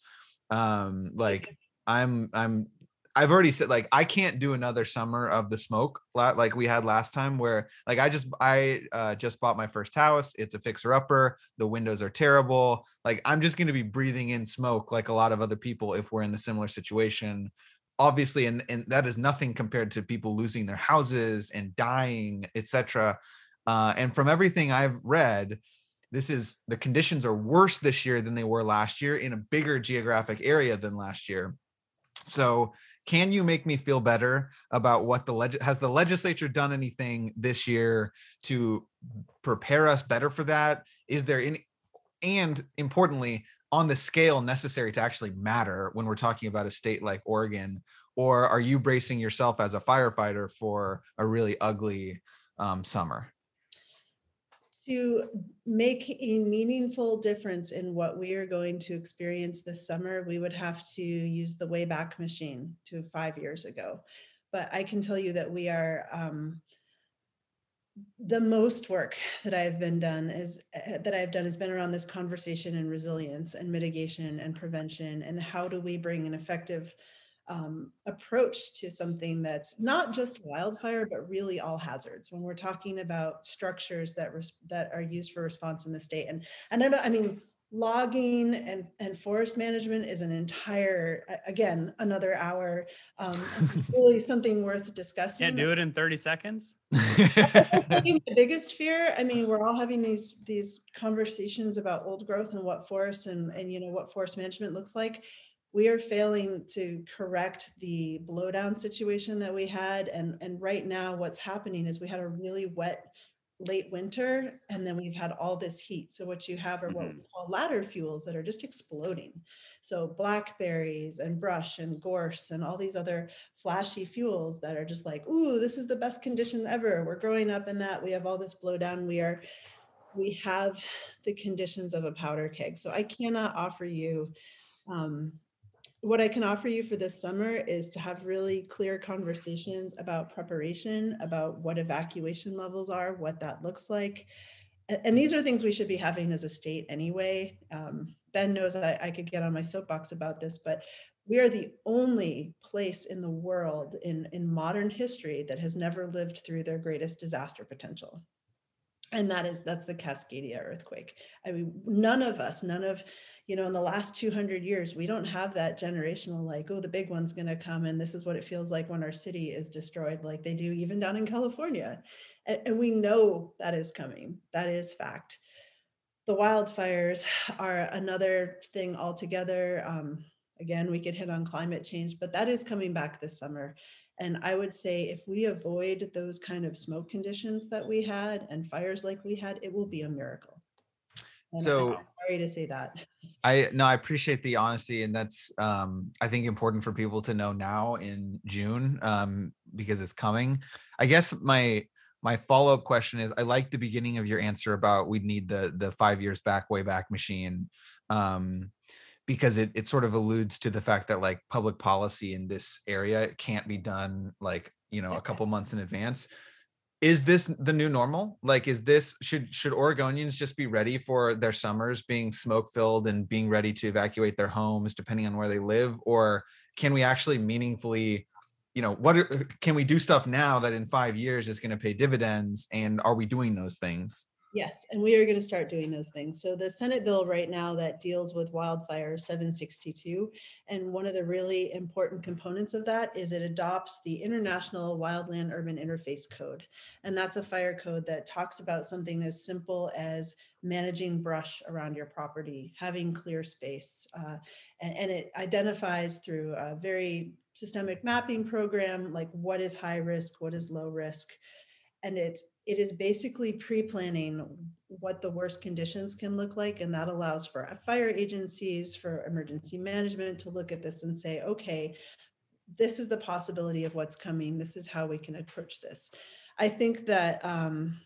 Um, like I'm I'm I've already said like I can't do another summer of the smoke like we had last time where like I just I uh, just bought my first house. It's a fixer upper. The windows are terrible. Like I'm just going to be breathing in smoke like a lot of other people if we're in a similar situation. Obviously, and and that is nothing compared to people losing their houses and dying, etc. Uh, and from everything I've read, this is the conditions are worse this year than they were last year in a bigger geographic area than last year. So, can you make me feel better about what the leg has the legislature done anything this year to prepare us better for that? Is there any and importantly on the scale necessary to actually matter when we're talking about a state like Oregon or are you bracing yourself as a firefighter for a really ugly um, summer? To make a meaningful difference in what we are going to experience this summer, we would have to use the Wayback Machine to five years ago. But I can tell you that we are um, the most work that I've been done is uh, that I've done has been around this conversation and resilience and mitigation and prevention and how do we bring an effective um, approach to something that's not just wildfire, but really all hazards. When we're talking about structures that res- that are used for response in the state, and and I, I mean, logging and and forest management is an entire again another hour. Um, really something worth discussing. Can't do it in thirty seconds. the biggest fear. I mean, we're all having these these conversations about old growth and what forests and and you know what forest management looks like we are failing to correct the blowdown situation that we had and and right now what's happening is we had a really wet late winter and then we've had all this heat. So what you have are what Mhm. we call ladder fuels that are just exploding. So blackberries and brush and gorse and all these other flashy fuels that are just like, ooh, this is the best condition ever. We're growing up in that. We have all this blowdown. We are we have the conditions of a powder keg. So I cannot offer you um, what I can offer you for this summer is to have really clear conversations about preparation, about what evacuation levels are, what that looks like. And, these are things we should be having as a state anyway. Um, ben knows I, I could get on my soapbox about this, but we are the only place in the world in, in modern history that has never lived through their greatest disaster potential. And that is, that's the Cascadia earthquake. I mean, none of us, none of, you know, in the last 200 years, we don't have that generational, like, oh, the big one's going to come and this is what it feels like when our city is destroyed, like they do even down in California. And, and we know that is coming. That is fact. The wildfires are another thing altogether. Um, again, we could hit on climate change, but that is coming back this summer. And I would say if we avoid those kind of smoke conditions that we had and fires like we had, it will be a miracle. And So- I'm sorry to say that. I no, I appreciate the honesty, and that's um, I think important for people to know now in June um, because it's coming. I guess my my follow up question is: I like the beginning of your answer about we'd need the the five years back, way back machine, um, because it it sort of alludes to the fact that like public policy in this area can't be done like you know a couple months in advance is this the new normal? Like is this should should oregonians just be ready for their summers being smoke filled and being ready to evacuate their homes depending on where they live? Or can we actually meaningfully you know what are, can we do stuff now that in five years is going to pay dividends? And are we doing those things Yes, and we are going to start doing those things. So the Senate bill right now that deals with wildfire 762, and one of the really important components of that is it adopts the International Wildland Urban Interface Code. And that's a fire code that talks about something as simple as managing brush around your property, having clear space. uh, and, and it identifies through a very systemic mapping program, like what is high risk, what is low risk. And it's it is basically pre-planning what the worst conditions can look like and that allows for fire agencies for emergency management to look at this and say okay this is the possibility of what's coming. This is how we can approach this. I think that um,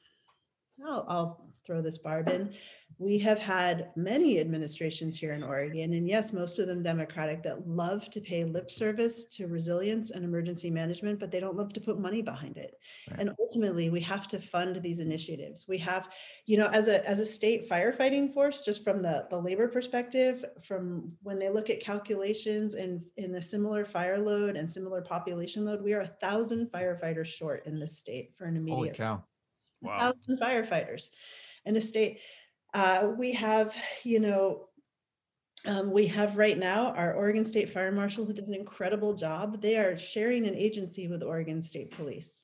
I'll, I'll throw this barb in we have had many administrations here in Oregon, and yes, most of them Democratic, that love to pay lip service to resilience and emergency management, but they don't love to put money behind it. Right. And ultimately, we have to fund these initiatives. We have, you know, as a as a state firefighting force, just from the the labor perspective, from when they look at calculations and in a similar fire load and similar population load, we are a thousand firefighters short in this state for an holy immediate cow a Wow. thousand firefighters in a state. Uh, we have, you know, um, we have right now our Oregon State Fire Marshal who does an incredible job. They are sharing an agency with Oregon State Police,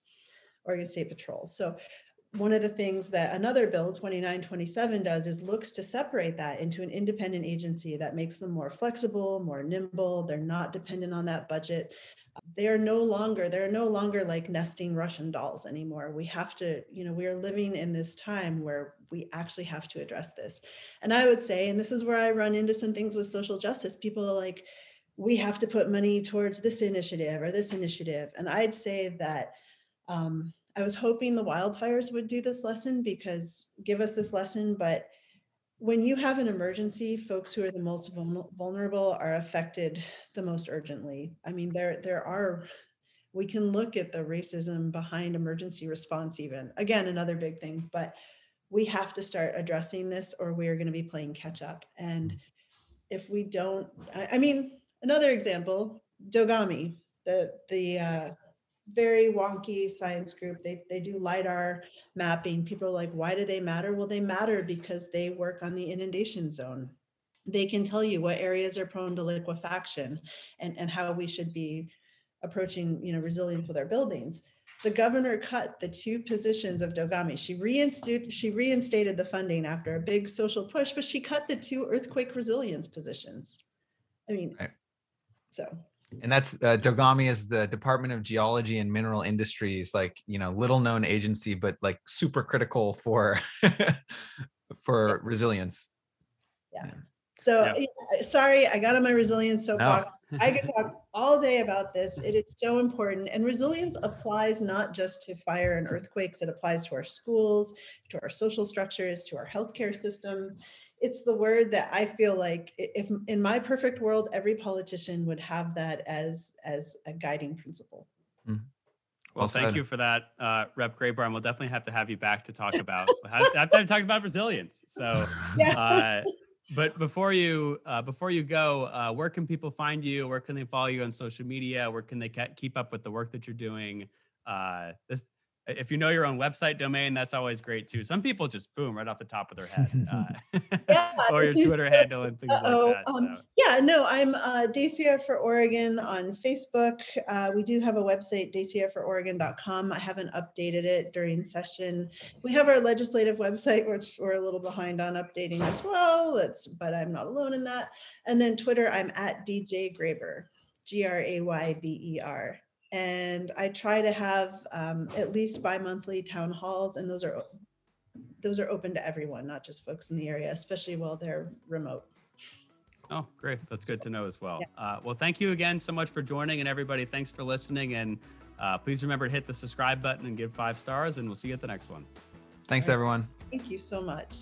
Oregon State Patrol. So one of the things that another bill 2927 does is looks to separate that into an independent agency that makes them more flexible, more nimble. They're not dependent on that budget. They are no longer they're no longer like nesting russian dolls anymore. We have to you know we are living in this time where we actually have to address this. And i would say and this is where i run into some things with social justice people are like we have to put money towards this initiative or this initiative. And i'd say that um, i was hoping the wildfires would do this lesson because give us this lesson but when you have an emergency, folks who are the most vulnerable are affected the most urgently. I mean, there there are we can look at the racism behind emergency response even. Again, another big thing, but we have to start addressing this or we are going to be playing catch up. And if we don't I, I mean, another example, DOGAMI, the the uh very wonky science group. They they do lidar mapping. People are like, why do they matter? Well, they matter because they work on the inundation zone. They can tell you what areas are prone to liquefaction and, and how we should be approaching, you know, resilience with our buildings. The governor cut the two positions of DOGAMI. She reinstated she reinstated the funding after a big social push, but she cut the two earthquake resilience positions. I mean, Right. so And that's uh, DOGAMI is the Department of Geology and Mineral Industries, like you know, little known agency, but like super critical for for resilience. So Yeah. yeah, sorry, I got on my resilience No. soapbox. I could talk all day about this. It is so important. And resilience applies not just to fire and earthquakes, it applies to our schools, to our social structures, to our healthcare system. It's the word that I feel like if in my perfect world, every politician would have that as as a guiding principle. Well, Well thank said. you for that, uh, Rep Grayber. We'll definitely have to have you back to talk about have, have to talk about resilience. So, Yeah. uh, but before you uh, before you go, uh, where can people find you? Where can they follow you on social media? Where can they ke- keep up with the work that you're doing? Uh, this, if you know your own website domain, that's always great too. Some people just boom right off the top of their head, uh, Yeah, or your Twitter handle and things Uh-oh, like that. um, so. Yeah, no, I'm uh, Dacia for Oregon on Facebook. Uh, we do have a website, daciafororegon.com. I haven't updated it during session. We have our legislative website, which we're a little behind on updating as well. It's, but I'm not alone in that. And then Twitter, I'm at DJ Grayber, G R A Y B E R. And I try to have um, at least bi-monthly town halls, and those are those are open to everyone, not just folks in the area, especially while they're remote. Oh, great. That's good to know as well. Uh, well, thank you again so much for joining, and everybody, thanks for listening. And uh, please remember to hit the subscribe button and give five stars, and we'll see you at the next one. Thanks, everyone. Thank you so much.